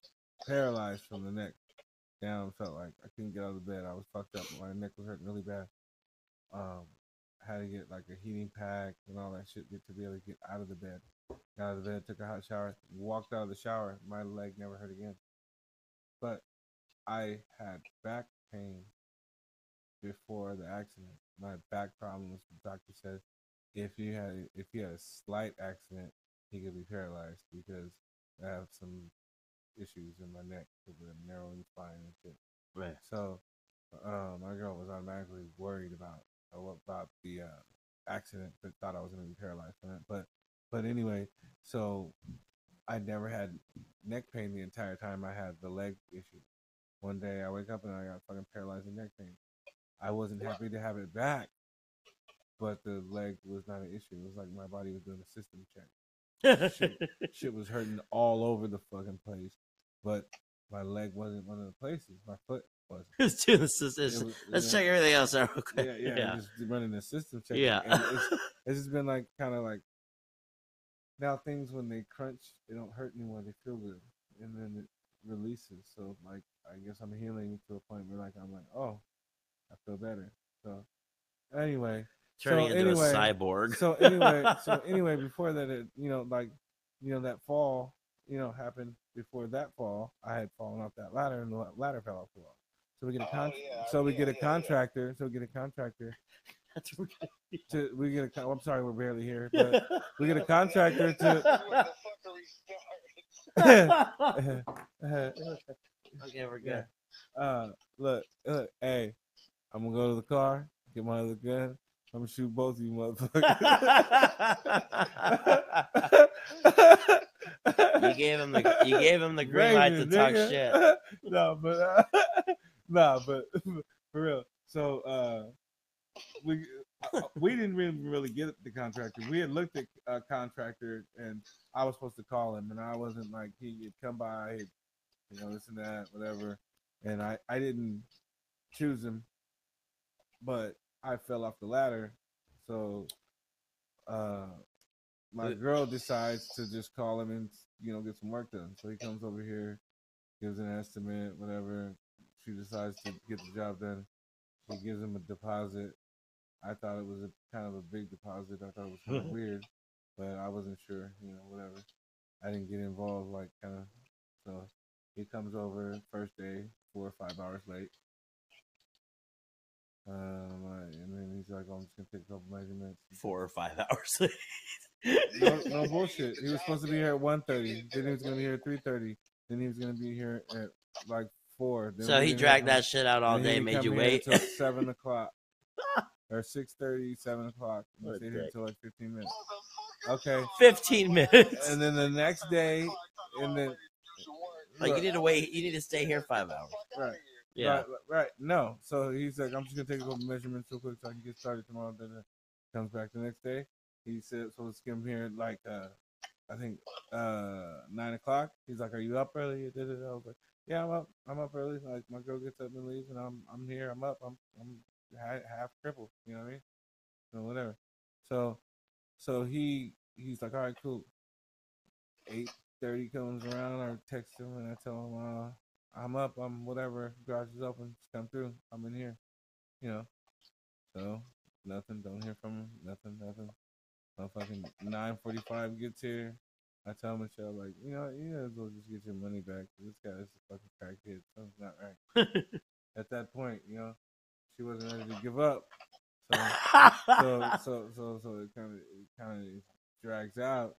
paralyzed from the neck down. Felt like I couldn't get out of bed. I was fucked up. My neck was hurting really bad. Um, had to get like a heating pack and all that shit to be able to get out of the bed. Got out of the bed, took a hot shower, walked out of the shower. My leg never hurt again. But I had back pain before the accident. My back problems. The doctor said if you had if you had a slight accident, he could be paralyzed because I have some issues in my neck with the narrowing spine and shit. Right. So, uh, my girl was automatically worried about about the uh, accident, but thought I was going to be paralyzed from it. But, but anyway, so I never had neck pain the entire time I had the leg issue. One day I wake up and I got fucking paralyzing neck pain. I wasn't happy to have it back, but the leg was not an issue. It was like my body was doing a system check. Shit was hurting all over the fucking place, but my leg wasn't one of the places. My foot wasn't. Let's do this. this- It was- Let's yeah. check everything else out real quick. Yeah, yeah, yeah. Just running the system check. Yeah. it's, it's just been like kind of like now things when they crunch, they don't hurt anymore. They feel good, and then it releases. So like I guess I'm healing to a point where like I'm like, oh, I feel better. So anyway, Turning so into anyway- a cyborg. so anyway, so anyway, before that, it, you know, like, you know, that fall, you know, happened. Before that fall, I had fallen off that ladder, and the ladder fell off the wall. So we get a Oh, con- yeah, so we yeah, get a yeah, yeah. contractor. So we get a contractor That's weird. to we get a. Con- I'm sorry, we're barely here, but we get a contractor to. Where the fuckery okay, we're yeah. good. Uh, look, look, hey, I'm gonna go to the car, get my other gun. I'm gonna shoot both of you motherfuckers. you gave him the you gave him the green light to Raven, talk shit. no, but uh, no, but for real. So uh, we uh, we didn't really really get the contractor. We had looked at a contractor, and I was supposed to call him, and I wasn't like he would come by, you know, this and that, whatever. And I I didn't choose him, but I fell off the ladder, so uh my girl decides to just call him and you know get some work done. So he comes over here, gives an estimate, whatever. She decides to get the job done. He gives him a deposit. I thought it was a kind of a big deposit. I thought it was kind of weird, but I wasn't sure. You know, whatever. I didn't get involved, like kind of. So he comes over first day, four or five hours late. Um, and then He's like, "Oh, I'm just gonna take a couple measurements. Four or five hours. No, no bullshit. He was supposed to be here at 1.30. Then he was gonna be here at three thirty. Then he was gonna be here at like four. Then so he dragged that shit out all day, made you wait. until seven o'clock or 6.30, 7 o'clock. We What a stayed here until like fifteen minutes. Okay, Fifteen minutes. and then the next day, and then like you need to wait. You need to stay here five hours. Right. Yeah. Right, right. No. So he's like, I'm just gonna take a couple measurements real quick so I can get started tomorrow. Then comes back the next day. He said, so let's get him here at like uh I think uh nine o'clock. He's like, Are you up early? I was like, Yeah, I'm up. I'm up early. Like my girl gets up and leaves, and I'm I'm here. I'm up. I'm I'm half crippled. You know what I mean? So whatever. So so he he's like, All right, cool. Eight thirty comes around. I text him and I tell him, uh, I'm up. I'm whatever. Garage is open. Just come through. I'm in here. You know. So nothing. Don't hear from him. Nothing. Nothing. Motherfucking nine forty five gets here. I tell Michelle like, you know, you as well just get your money back. This guy is a fucking crackhead. Something's not right. At that point, you know, she wasn't ready to give up. So so so so so it kind of it kind of drags out.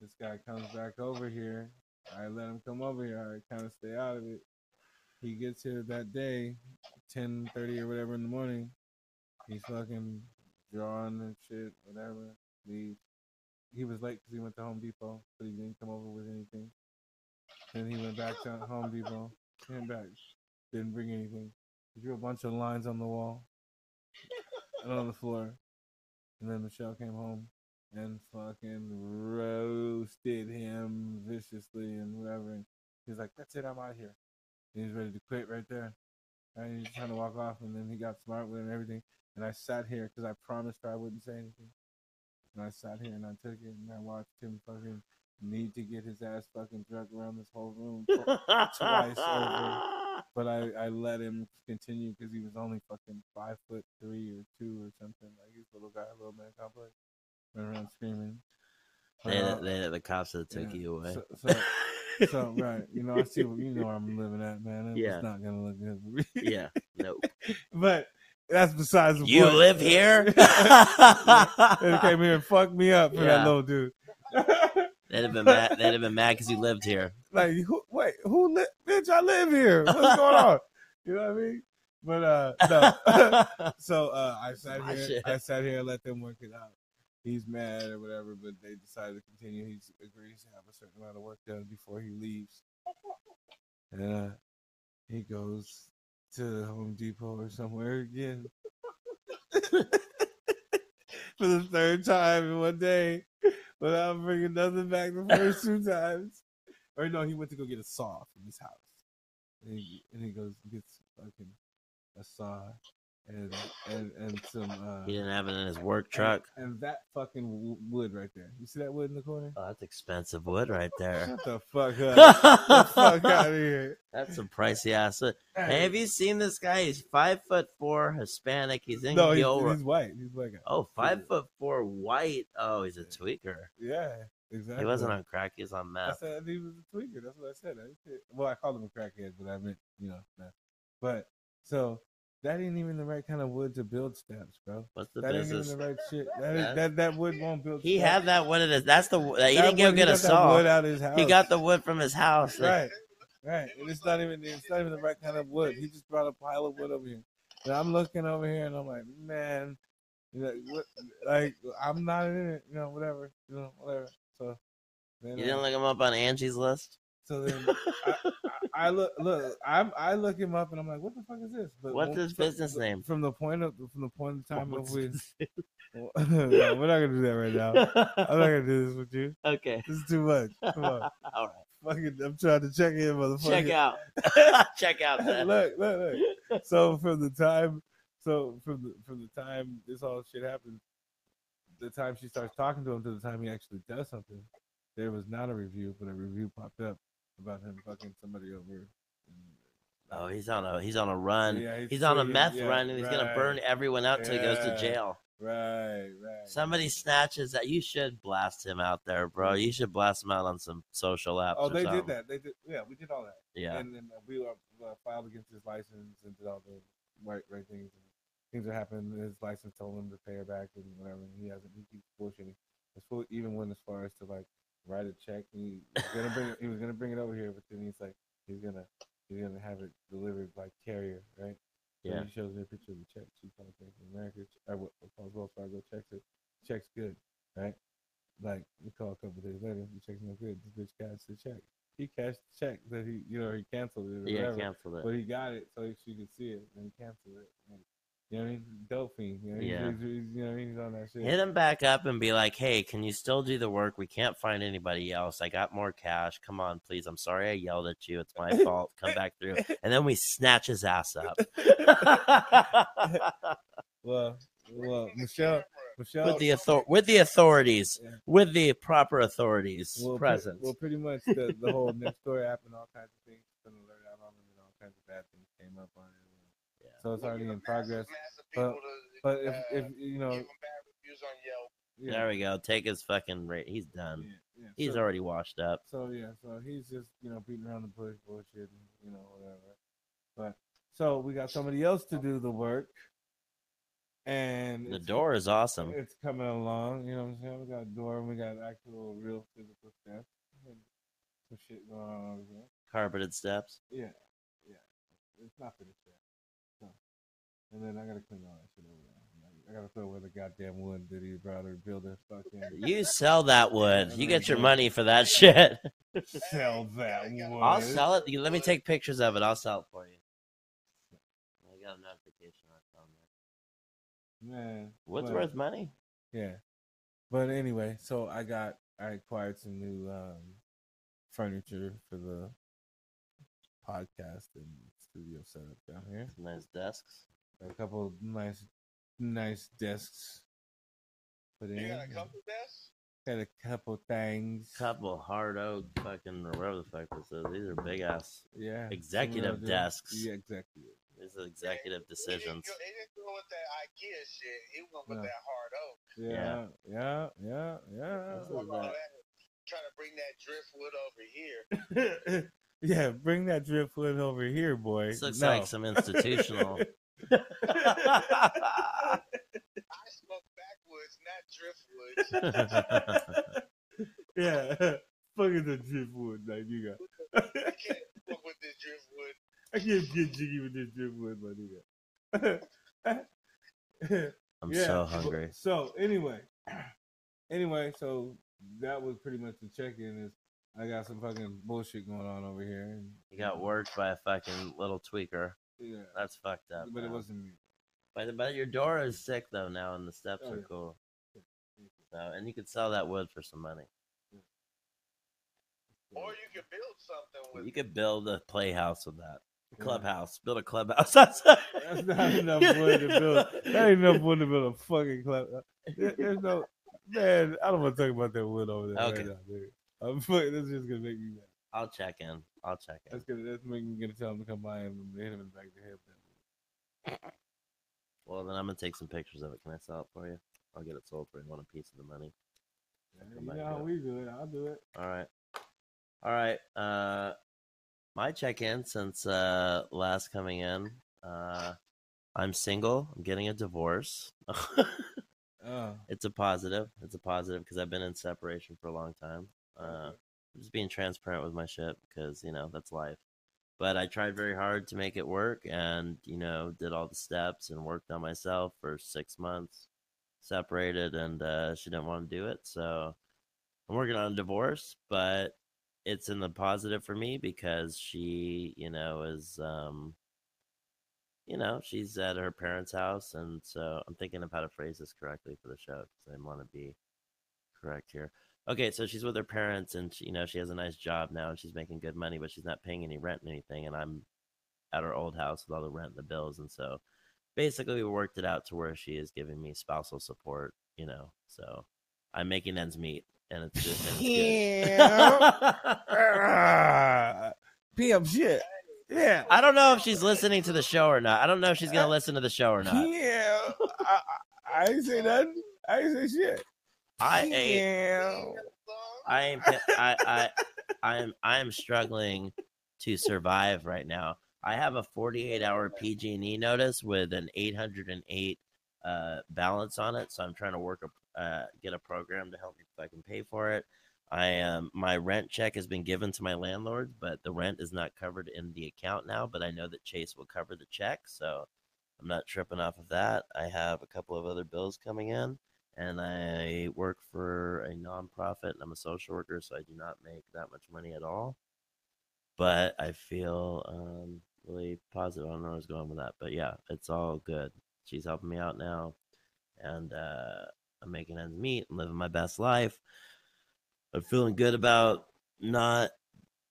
This guy comes back over here. I let him come over here. I kind of stay out of it. He gets here that day, ten thirty or whatever in the morning. He's fucking drawing and shit, whatever. Leaves. He was late because he went to Home Depot, but he didn't come over with anything. Then he went back to Home Depot, came back, didn't bring anything. He drew a bunch of lines on the wall and on the floor. And then Michelle came home and fucking roasted him viciously and whatever. And he's like, That's it, I'm out of here. And he's ready to quit right there. And he's trying to walk off, and then he got smart with it and everything. And I sat here because I promised her I wouldn't say anything. And I sat here and I took it and I watched him fucking need to get his ass fucking drug around this whole room. twice over. But I, I let him continue because he was only fucking five foot three or two or something. Like he's a little guy, a little man complex. Went around screaming. They, Uh, they, the cops that took yeah, you away. So, so, so, right, you know, I see what you know where I'm living at, man. It's Yeah. not gonna look good for me. yeah. Nope. but that's besides the You point. live here? they came here and fucked me up for Yeah. that little dude. They'd have been mad. They'd have been mad because you lived here. like, who, wait, who live? Bitch, I live here. What's going on? You know what I mean? But uh, no. so uh, I sat My here. shit. I sat here and let them work it out. He's mad or whatever, but they decided to continue. He agrees to have a certain amount of work done before he leaves. And uh, he goes to Home Depot or somewhere again for the third time in one day without bringing nothing back the first two times. Or no, he went to go get a saw from his house. And he, and he goes gets fucking a saw and and and some uh He didn't have it in his work truck. and, and that fucking wood right there. You see that wood in the corner? Oh, that's expensive wood right there. Shut the fuck up. The fuck out of here. That's some pricey ass. wood. Hey, have you seen this guy? He's five foot four, Hispanic. He's in no, he's, Gilroy. he's white. He's white guy. Oh, five foot four, white. Oh, he's a tweaker. Yeah, exactly. He wasn't on crack. He was on I meth. said he was a tweaker. That's what I said. I said well, I called him a crackhead, but I meant you know. Nah. But so that ain't even the right kind of wood to build steps, bro. What's the that business? ain't even the right shit. That, That- is, that that wood won't build. He steps. had that wood. At his, that's the. He That didn't go get a that saw. wood out of his house. He got the wood from his house. Right, right. And it's not even it's not even the right kind of wood. He just brought a pile of wood over here, and I'm looking over here, and I'm like, man, you know, what, like I'm not in it, you know, whatever, you know, whatever. So then, You uh, didn't look him up on Angie's list. So then I, I, I look look I'm I look him up and I'm like, what the fuck is this? But What's his from- business name? From the point of from the point of time of What's when his- no, we're not gonna do that right now. I'm not gonna do this with you. okay. This is too much. Come on. All right. Fucking I'm trying to check in, motherfucker. Check out. Check out that. look, look, look. So from the time so from the from the time this all shit happened, the time she starts talking to him to the time he actually does something, there was not a review, but a review popped up about him fucking somebody over. Oh, he's on a he's on a run. Yeah, he's on a meth yeah, run, and he's gonna burn everyone out till he goes to jail. Right, right. Somebody snatches that. You should blast him out there, bro. You should blast him out on some social apps. Oh, they did that. They did. Yeah, we did all that. Yeah. And then we uh, uh, filed against his license and did all the right, right things. things are happening. His license told him to pay her back and whatever. And he hasn't. He keeps bullshitting. It's full, even went as far as to like write a check. He was gonna bring. it- he was gonna bring it over here, but then he's like, he's gonna he's gonna have it delivered by carrier, right? So Yeah. he shows me a picture of the check. She calls Bank of America. I calls Wells Fargo. Checks it. Check's good, right? Like we call a couple days later. The check's no good. This bitch cashed the check. He cashed the check that he, you know, he canceled it. Or Yeah, whatever. canceled it. But he got it so she could see it, and he canceled it. And, you know what I mean? You know, he's- Yeah. he's, he's, you know, he's on that shit. Hit him back up and be like, "Hey, can you still do the work? We can't find anybody else. I got more cash. Come on, please. I'm sorry I yelled at you. It's my fault. Come back through." And then we snatch his ass up Well, well, Michelle, Michelle, with the author- with the authorities, Yeah. with the proper authorities well, pre- present. well, pretty much the, the whole next door app and all kinds of things been alert out on it, and all kinds of bad things came up on it. Yeah. So it's already in progress. But- to, But if, uh, if you know, give 'em bad reviews on Yelp. yeah, There we go. Take his fucking rate. He's done. yeah, yeah. He's so, already washed up. So yeah, so he's just you know beating around the bush, bullshit, you know whatever. But so we got somebody else to do the work, and The door is awesome. It's coming along. You know what I'm saying? We got a door, and we got actual real physical steps, and some shit going on over here. Carpeted steps. Yeah, yeah. It's not finished yet. And then I gotta clean all that shit over there. I gotta throw away the goddamn wood that he brought her build a fucking. You sell that wood. You get your money for that shit. sell that wood. I'll sell it. Let me take pictures of it. I'll sell it for you. I got a notification on there. Man, Wood's but- worth money. Yeah. But anyway, so I got I acquired some new um furniture for the podcast and studio setup down here. Some nice desks. Got a couple of nice nice desks put in. You got a couple desks? Got a couple things. Couple hard oak fucking or whatever the fuck this is. These are big ass. Yeah. Executive desks. Yeah, executive. These are executive He decisions. didn't, go, he didn't go with that IKEA shit. He went with No. that hard oak. Yeah, yeah, yeah, yeah. This is All that. that, trying to bring that driftwood over here. yeah, bring that driftwood over here, boy. This looks No. like some institutional. I smoke backwoods, not driftwood. yeah, fucking the driftwood, like you got. I can't fuck with this driftwood. I can't get jiggy with this driftwood, my nigga. I'm Yeah, so hungry. So anyway, anyway, so that was pretty much the check-in. Is I got some fucking bullshit going on over here. You got worked by a fucking little tweaker. Yeah, That's fucked up. but it wasn't me. But but your door is sick though now, and the steps Oh, are yeah. cool. So and you could sell that wood for some money. Or you could build something with You could build a playhouse with that. Yeah. Clubhouse. Build a clubhouse. That's, That's not enough wood to build. That ain't enough wood to build a fucking club. There- There's no man. I don't want to talk about that wood over there. Okay. Right now, dude. I'm fucking, that's just gonna make me mad. I'll check in. I'll check in. That's gonna that's making gonna tell him to come by and hit him in the back of the head. Well, then I'm gonna take some pictures of it. Can I sell it for you? I'll get it sold for you. Want a piece of the money? Yeah, You know how we do it. I'll do it. All right. All right. Uh, my check-in since uh last coming in. Uh, I'm single. I'm getting a divorce. Oh, it's a positive. It's a positive because I've been in separation for a long time. Uh, just being transparent with my shit because you know that's life. But I tried very hard to make it work, and you know did all the steps and worked on myself for six months. Separated, and uh, she didn't want to do it, so I'm working on a divorce. But it's in the positive for me because she, you know, is um, you know, she's at her parents' house, and so I'm thinking of how to phrase this correctly for the show because I want to be correct here. Okay, so she's with her parents, and she, you know she has a nice job now, and she's making good money, but she's not paying any rent and anything. And I'm at her old house with all the rent and the bills, and so basically we worked it out to where she is giving me spousal support. You know, so I'm making ends meet, and it's just and it's good. Ah, Pimp shit. Yeah. I don't know if she's listening to the show or not. I don't know if she's gonna listen to the show or not. Yeah. I, I, I ain't say nothing. I ain't say shit. I ain't. I am I I I am I am struggling to survive right now. I have a 48 hour PG&E notice with an 808 uh, balance on it, so I'm trying to work a uh, get a program to help me if I can pay for it. I am my rent check has been given to my landlord, but the rent is not covered in the account now. But I know that Chase will cover the check, so I'm not tripping off of that. I have a couple of other bills coming in, and I work for a nonprofit, and I'm a social worker, so I do not make that much money at all. But I feel um, really positive. I don't know where I was going with that, but yeah, it's all good. She's helping me out now, and uh, I'm making ends meet and living my best life. I'm feeling good about not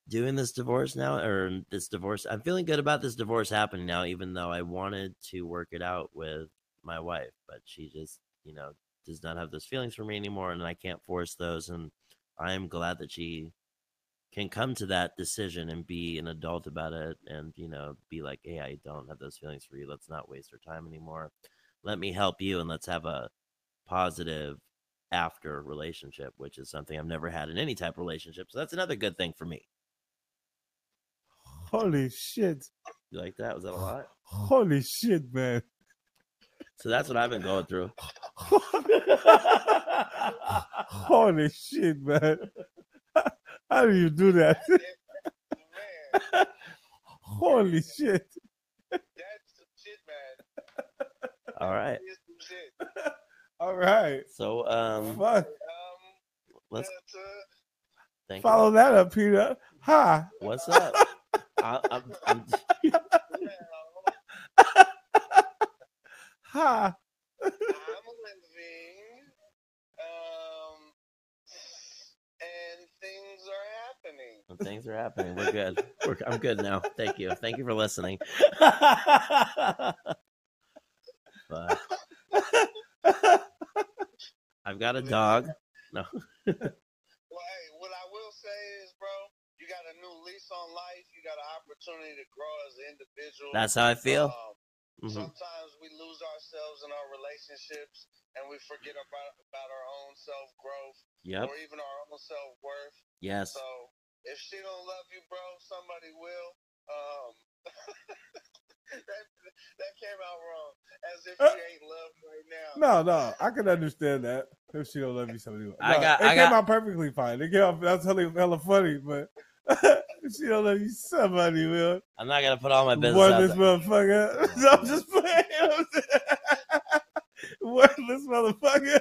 doing this divorce now or this divorce. I'm feeling good about this divorce happening now, even though I wanted to work it out with my wife, but she just, you know, does not have those feelings for me anymore, and I can't force those. And I am glad that she can come to that decision and be an adult about it and you know be like hey i don't have those feelings for you let's not waste our time anymore let me help you and let's have a positive after relationship which is something i've never had in any type of relationship so that's another good thing for me Holy shit. you like that was that a lot Holy shit, man. So that's what i've been going through Holy shit, man. How do you do that? Holy shit. that's some shit, man. all right It's some shit. All right. so um Fuck. Let's thank Follow you. that up, Peter. Ha. what's up I, I'm, I'm, Ha. I'm living, um, and things are happening. When things are happening. We're good. We're, I'm good now. Thank you. Thank you for listening. but I've got a dog. No. Well, hey, what I will say is, bro, you got a new lease on life. You got an opportunity to grow as an individual. That's how I feel. Um, Mhm. Sometimes we lose ourselves in our relationships, and we forget about about our own self growth Yep. or even our own self worth. Yes. So if she don't love you, bro, somebody will. Um, that that came out wrong, as if Uh, she ain't loved right now. No, no, I can understand that. If she don't love you, somebody will. I got- It I came got- out perfectly fine. It came out. That's hella, hella funny, but if she don't love you, somebody will. I'm not gonna put all my business Word out this there. motherfucker. I'm just playing. Wordless motherfucker.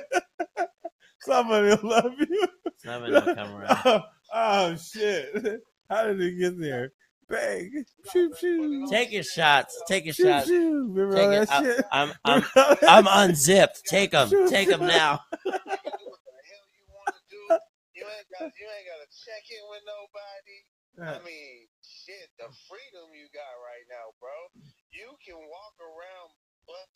Somebody will love you. Somebody will come around. Oh, oh, shit. How did it get there? Bang. Shoot, shoot. Take your shots. Take your shoot, shots. shoot. Remember Take all it. that shit? I'm I'm Remember all that I'm unzipped. Take them. Shoot. Take them now. You can do what the hell you want to do. You ain't got you ain't got to check in with nobody. I mean, shit, the freedom you got right now, bro. You can walk around butt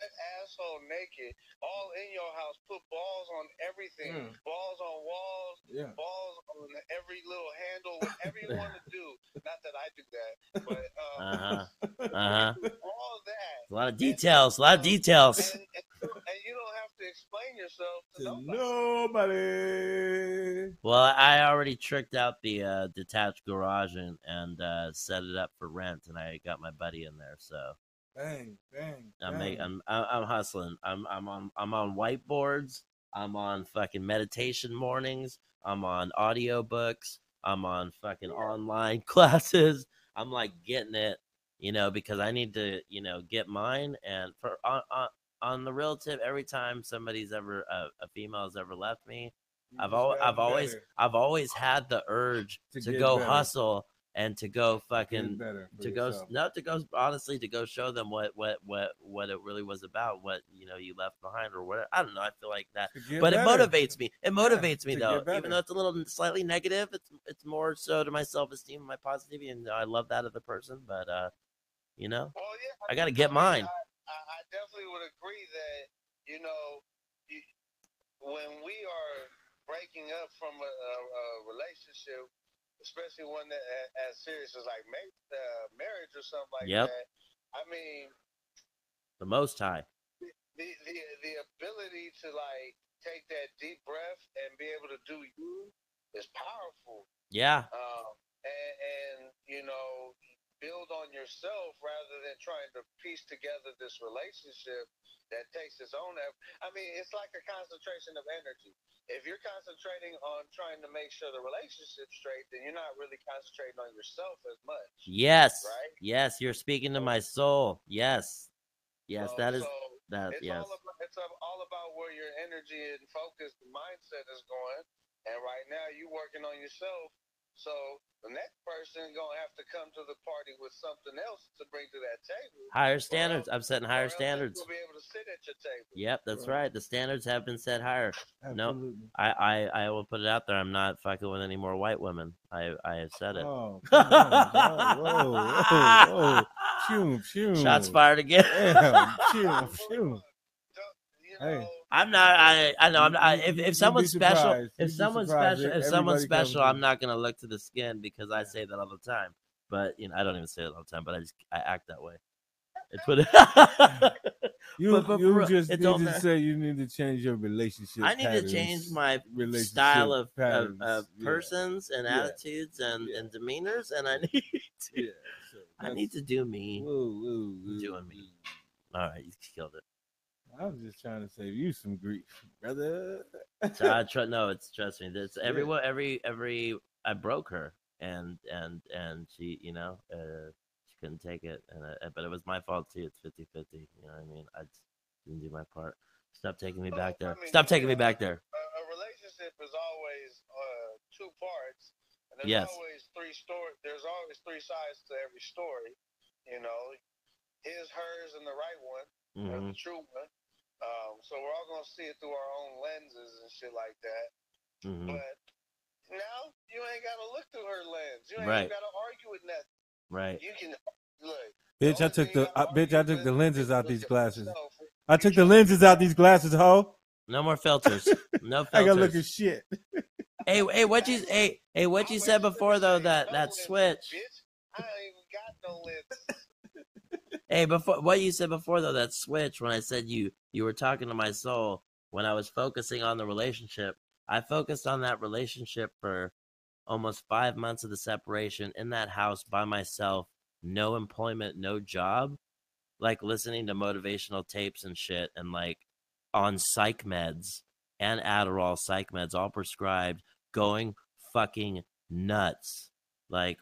asshole naked, all in your house. Put balls on everything, Mm. balls on walls, Yeah. balls on every little handle, whatever you want to do. Not that I do that, but um, Uh huh. Uh huh. all that. A lot of details. A lot of details. And, and, and you don't have to explain yourself to To nobody. nobody. Well, I already tricked out the uh, detached garage and, and uh, set it up for rent, and I got my buddy in there. So Bang, bang. I'm make, I'm I'm hustling. I'm I'm on I'm on whiteboards. I'm on fucking meditation mornings. I'm on audiobooks. I'm on fucking online classes. I'm like getting it, you know, because I need to, you know, get mine. And for on on, on the real tip, every time somebody's ever uh, a female has ever left me, You I've al- I've always. I've always had the urge To to, go better. hustle and to go fucking better for to go yourself. not to go honestly to go show them what what what what it really was about what you know you left behind or what I don't know I feel like that. To get but it motivates me. It motivates me though. even though it's a little slightly negative it's it's more so to my self-esteem and my positivity and I love that of the person but uh you know Well, yeah, I gotta get mine. I, I, I definitely would agree that you know you, when we are breaking up from a, a, a relationship, especially one that as serious as like ma- uh, marriage or something like Yep. that. I mean, the most high the, the the ability to like take that deep breath and be able to do you is powerful. yeah Um, and, and you know, build on yourself rather than trying to piece together this relationship that takes its own effort. I mean, it's like a concentration of energy. If you're concentrating on trying to make sure the relationship's straight, then you're not really concentrating on yourself as much. Yes. Right? Yes, you're speaking to my soul. Yes. Yes, So- that is so that it's yes. all about it's all about where your energy and focus and mindset is going. And right now you're working on yourself. So the next person gonna have to come to the party with something else to bring to that table. Higher standards. I'm setting higher else they standards. will be able to sit at your table. Yep, that's Right. right. The standards have been set higher. No. Absolutely. I, I, I will put it out there. I'm not fucking with any more white women. I, I have said it. Oh, on, whoa, whoa, whoa. Phew, phew. Shots fired again. Damn, phew, Don't- phew. you Hey. I'm not. I. I know. I'm not. I, if if someone's special, if someone's special, if someone's special, I'm not gonna look to the skin because I say that all the time. But you know, I don't even say it all the time. But I just I act that way. It's what. You, But- but you just need don't to matter. say you need to change your relationship. I need to change my style of, of, patterns. of Yeah, persons and Yeah. attitudes and, Yeah. and demeanors, and I need to. So I need to do me. Doing me. All right, you killed it. I was just trying to save you some grief, brother. So I tr- no, it's trust me. It's everyone. Every every I broke her, and and and she, you know, uh, she couldn't take it, and I, but it was my fault too. It's 50-50, You know what I mean? I didn't do my part. Stop taking me Well, back there. I mean, Stop you taking me back there. a, a relationship is always uh, two parts, and there's Yes. always three story. There's always three sides to every story. You know, his, hers, and the right one, or hmm the true one. Um, so we're all gonna see it through our own lenses and shit like that. hmm But now you ain't gotta look through her lens. You ain't Right. gotta argue with nothing. Right. You can look. bitch, I took the gotta uh, bitch, I took the lenses out these glasses. I took the lenses out these glasses, ho. No more filters. No filters. I gotta look at shit. hey, hey, what you hey, hey, what you said before though that that switch. Bitch. I ain't even got no lenses. Hey, before what you said before though, that switch when I said you you were talking to my soul when I was focusing on the relationship. I focused on that relationship for almost five months of the separation in that house by myself, no employment, no job, like listening to motivational tapes and shit, and like on psych meds and Adderall psych meds, all prescribed, going fucking nuts, like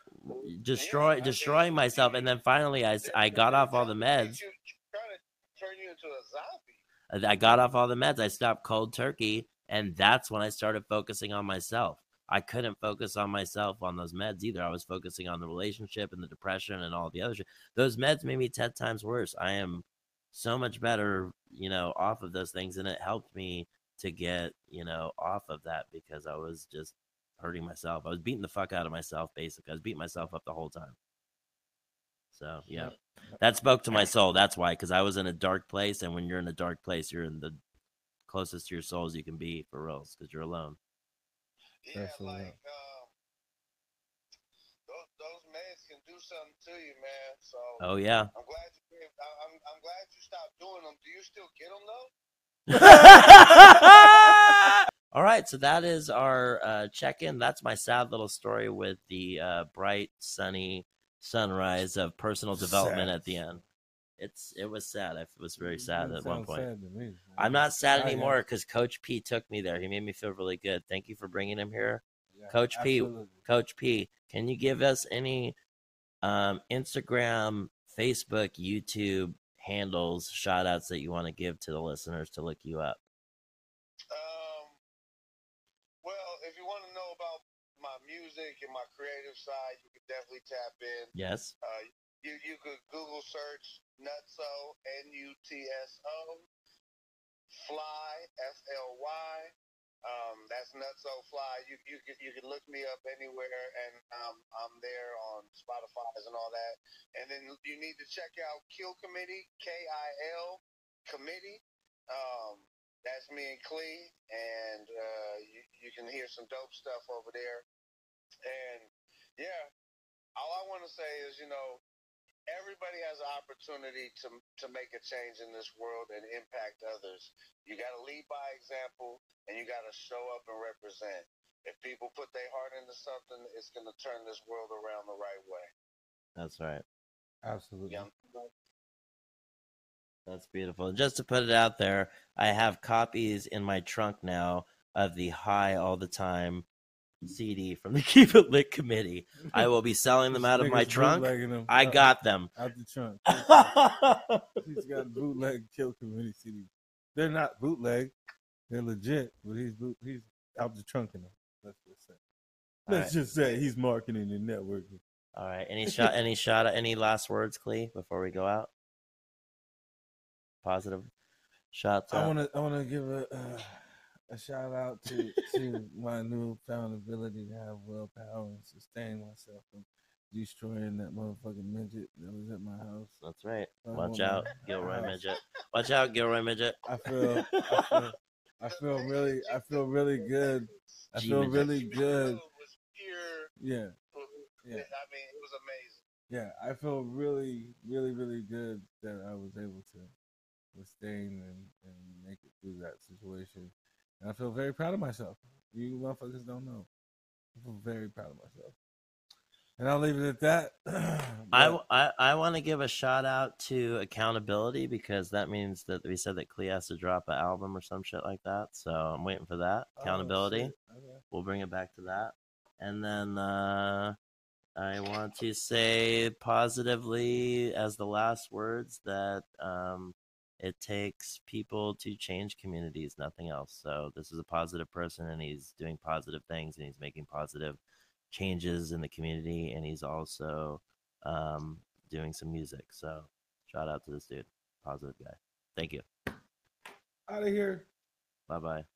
destroy destroying myself. And then finally, I, I got off all the meds. You, trying to turn you into a zombie. I I got off all the meds. I stopped cold turkey, and that's when I started focusing on myself. I couldn't focus on myself on those meds either. I was focusing on the relationship and the depression and all the other shit. Those meds made me 10 times worse. I am so much better, you know, off of those things. And it helped me to get, you know, off of that because I was just hurting myself. I was beating the fuck out of myself, basically. I was beating myself up the whole time. So, yeah. That spoke to my soul. That's why, because I was in a dark place. And when you're in a dark place, you're in the closest to your soul as you can be for real, because you're alone. Yeah, That's what's like um, those, those meds can do something to you, man. So Oh, yeah. I'm glad you. gave- I- I'm I'm glad you stopped doing them. Do you still get them though? All right, so that is our uh, check-in. That's my sad little story with the uh, bright, sunny sunrise of personal development Sad. at the end. It's it was sad. It was very sad at one point. sad to me. I'm not sad I anymore because Coach P took me there. He made me feel really good. Thank you for bringing him here, Yeah, Coach P. Coach P. Can you give us any um, Instagram, Facebook, YouTube handles, shout outs that you want to give to the listeners to look you up? Um, well, if you want to know about my music and side, you can definitely tap in. Yes. Uh, you you could Google search Nutso N U T S O Fly F L Y. Um, that's Nutso Fly. You you could you could look me up anywhere, and um, I'm there on Spotify's and all that. And then you need to check out Kill Committee K I L Committee. Um, that's me and Clee, and uh, you you can hear some dope stuff over there. And yeah, all I want to say is, you know, everybody has an opportunity to to make a change in this world and impact others. You got to lead by example, and you got to show up and represent. If people put their heart into something, it's going to turn this world around the right way. That's right. Absolutely. Yeah. That's beautiful. Just to put it out there, I have copies in my trunk now of the High All the Time CD from the Keep It Lit Committee. I will be selling them out of my trunk. I got them. out the trunk. He's got bootleg kill community CDs. They're not bootleg. They're legit, but he's boot, he's out the trunk in them. Let's just say. Let's right. just say he's marketing and networking. All right. Any shot? Any shot? Any last words, Clee, before we go out? Positive shots. I want to I want to give a uh, a shout out to to my newfound ability to have willpower and sustain myself from destroying that motherfucking midget that was at my house. That's right. Watch out, my Gilroy house. Midget. Watch out, Gilroy Midget. I feel I feel I feel really I feel really good. I feel midget. really good. It was pure. Yeah. Yeah. Yeah. I mean, it was amazing. Yeah, I feel really, really, really good that I was able to sustain and, and make it through that situation. And I feel very proud of myself. You motherfuckers don't know. I feel very proud of myself. And I'll leave it at that. I, I, I want to give a shout out to accountability because that means that we said that Clee has to drop an album or some shit like that. So I'm waiting for that. Oh, Accountability. shit. Okay. we'll bring it back to that. And then uh, I want to say positively as the last words that um, it takes people to change communities, nothing else. So this is a positive person, and he's doing positive things, and he's making positive changes in the community, and he's also um, doing some music. So shout out to this dude, positive guy. Thank you. Out of here. Bye bye.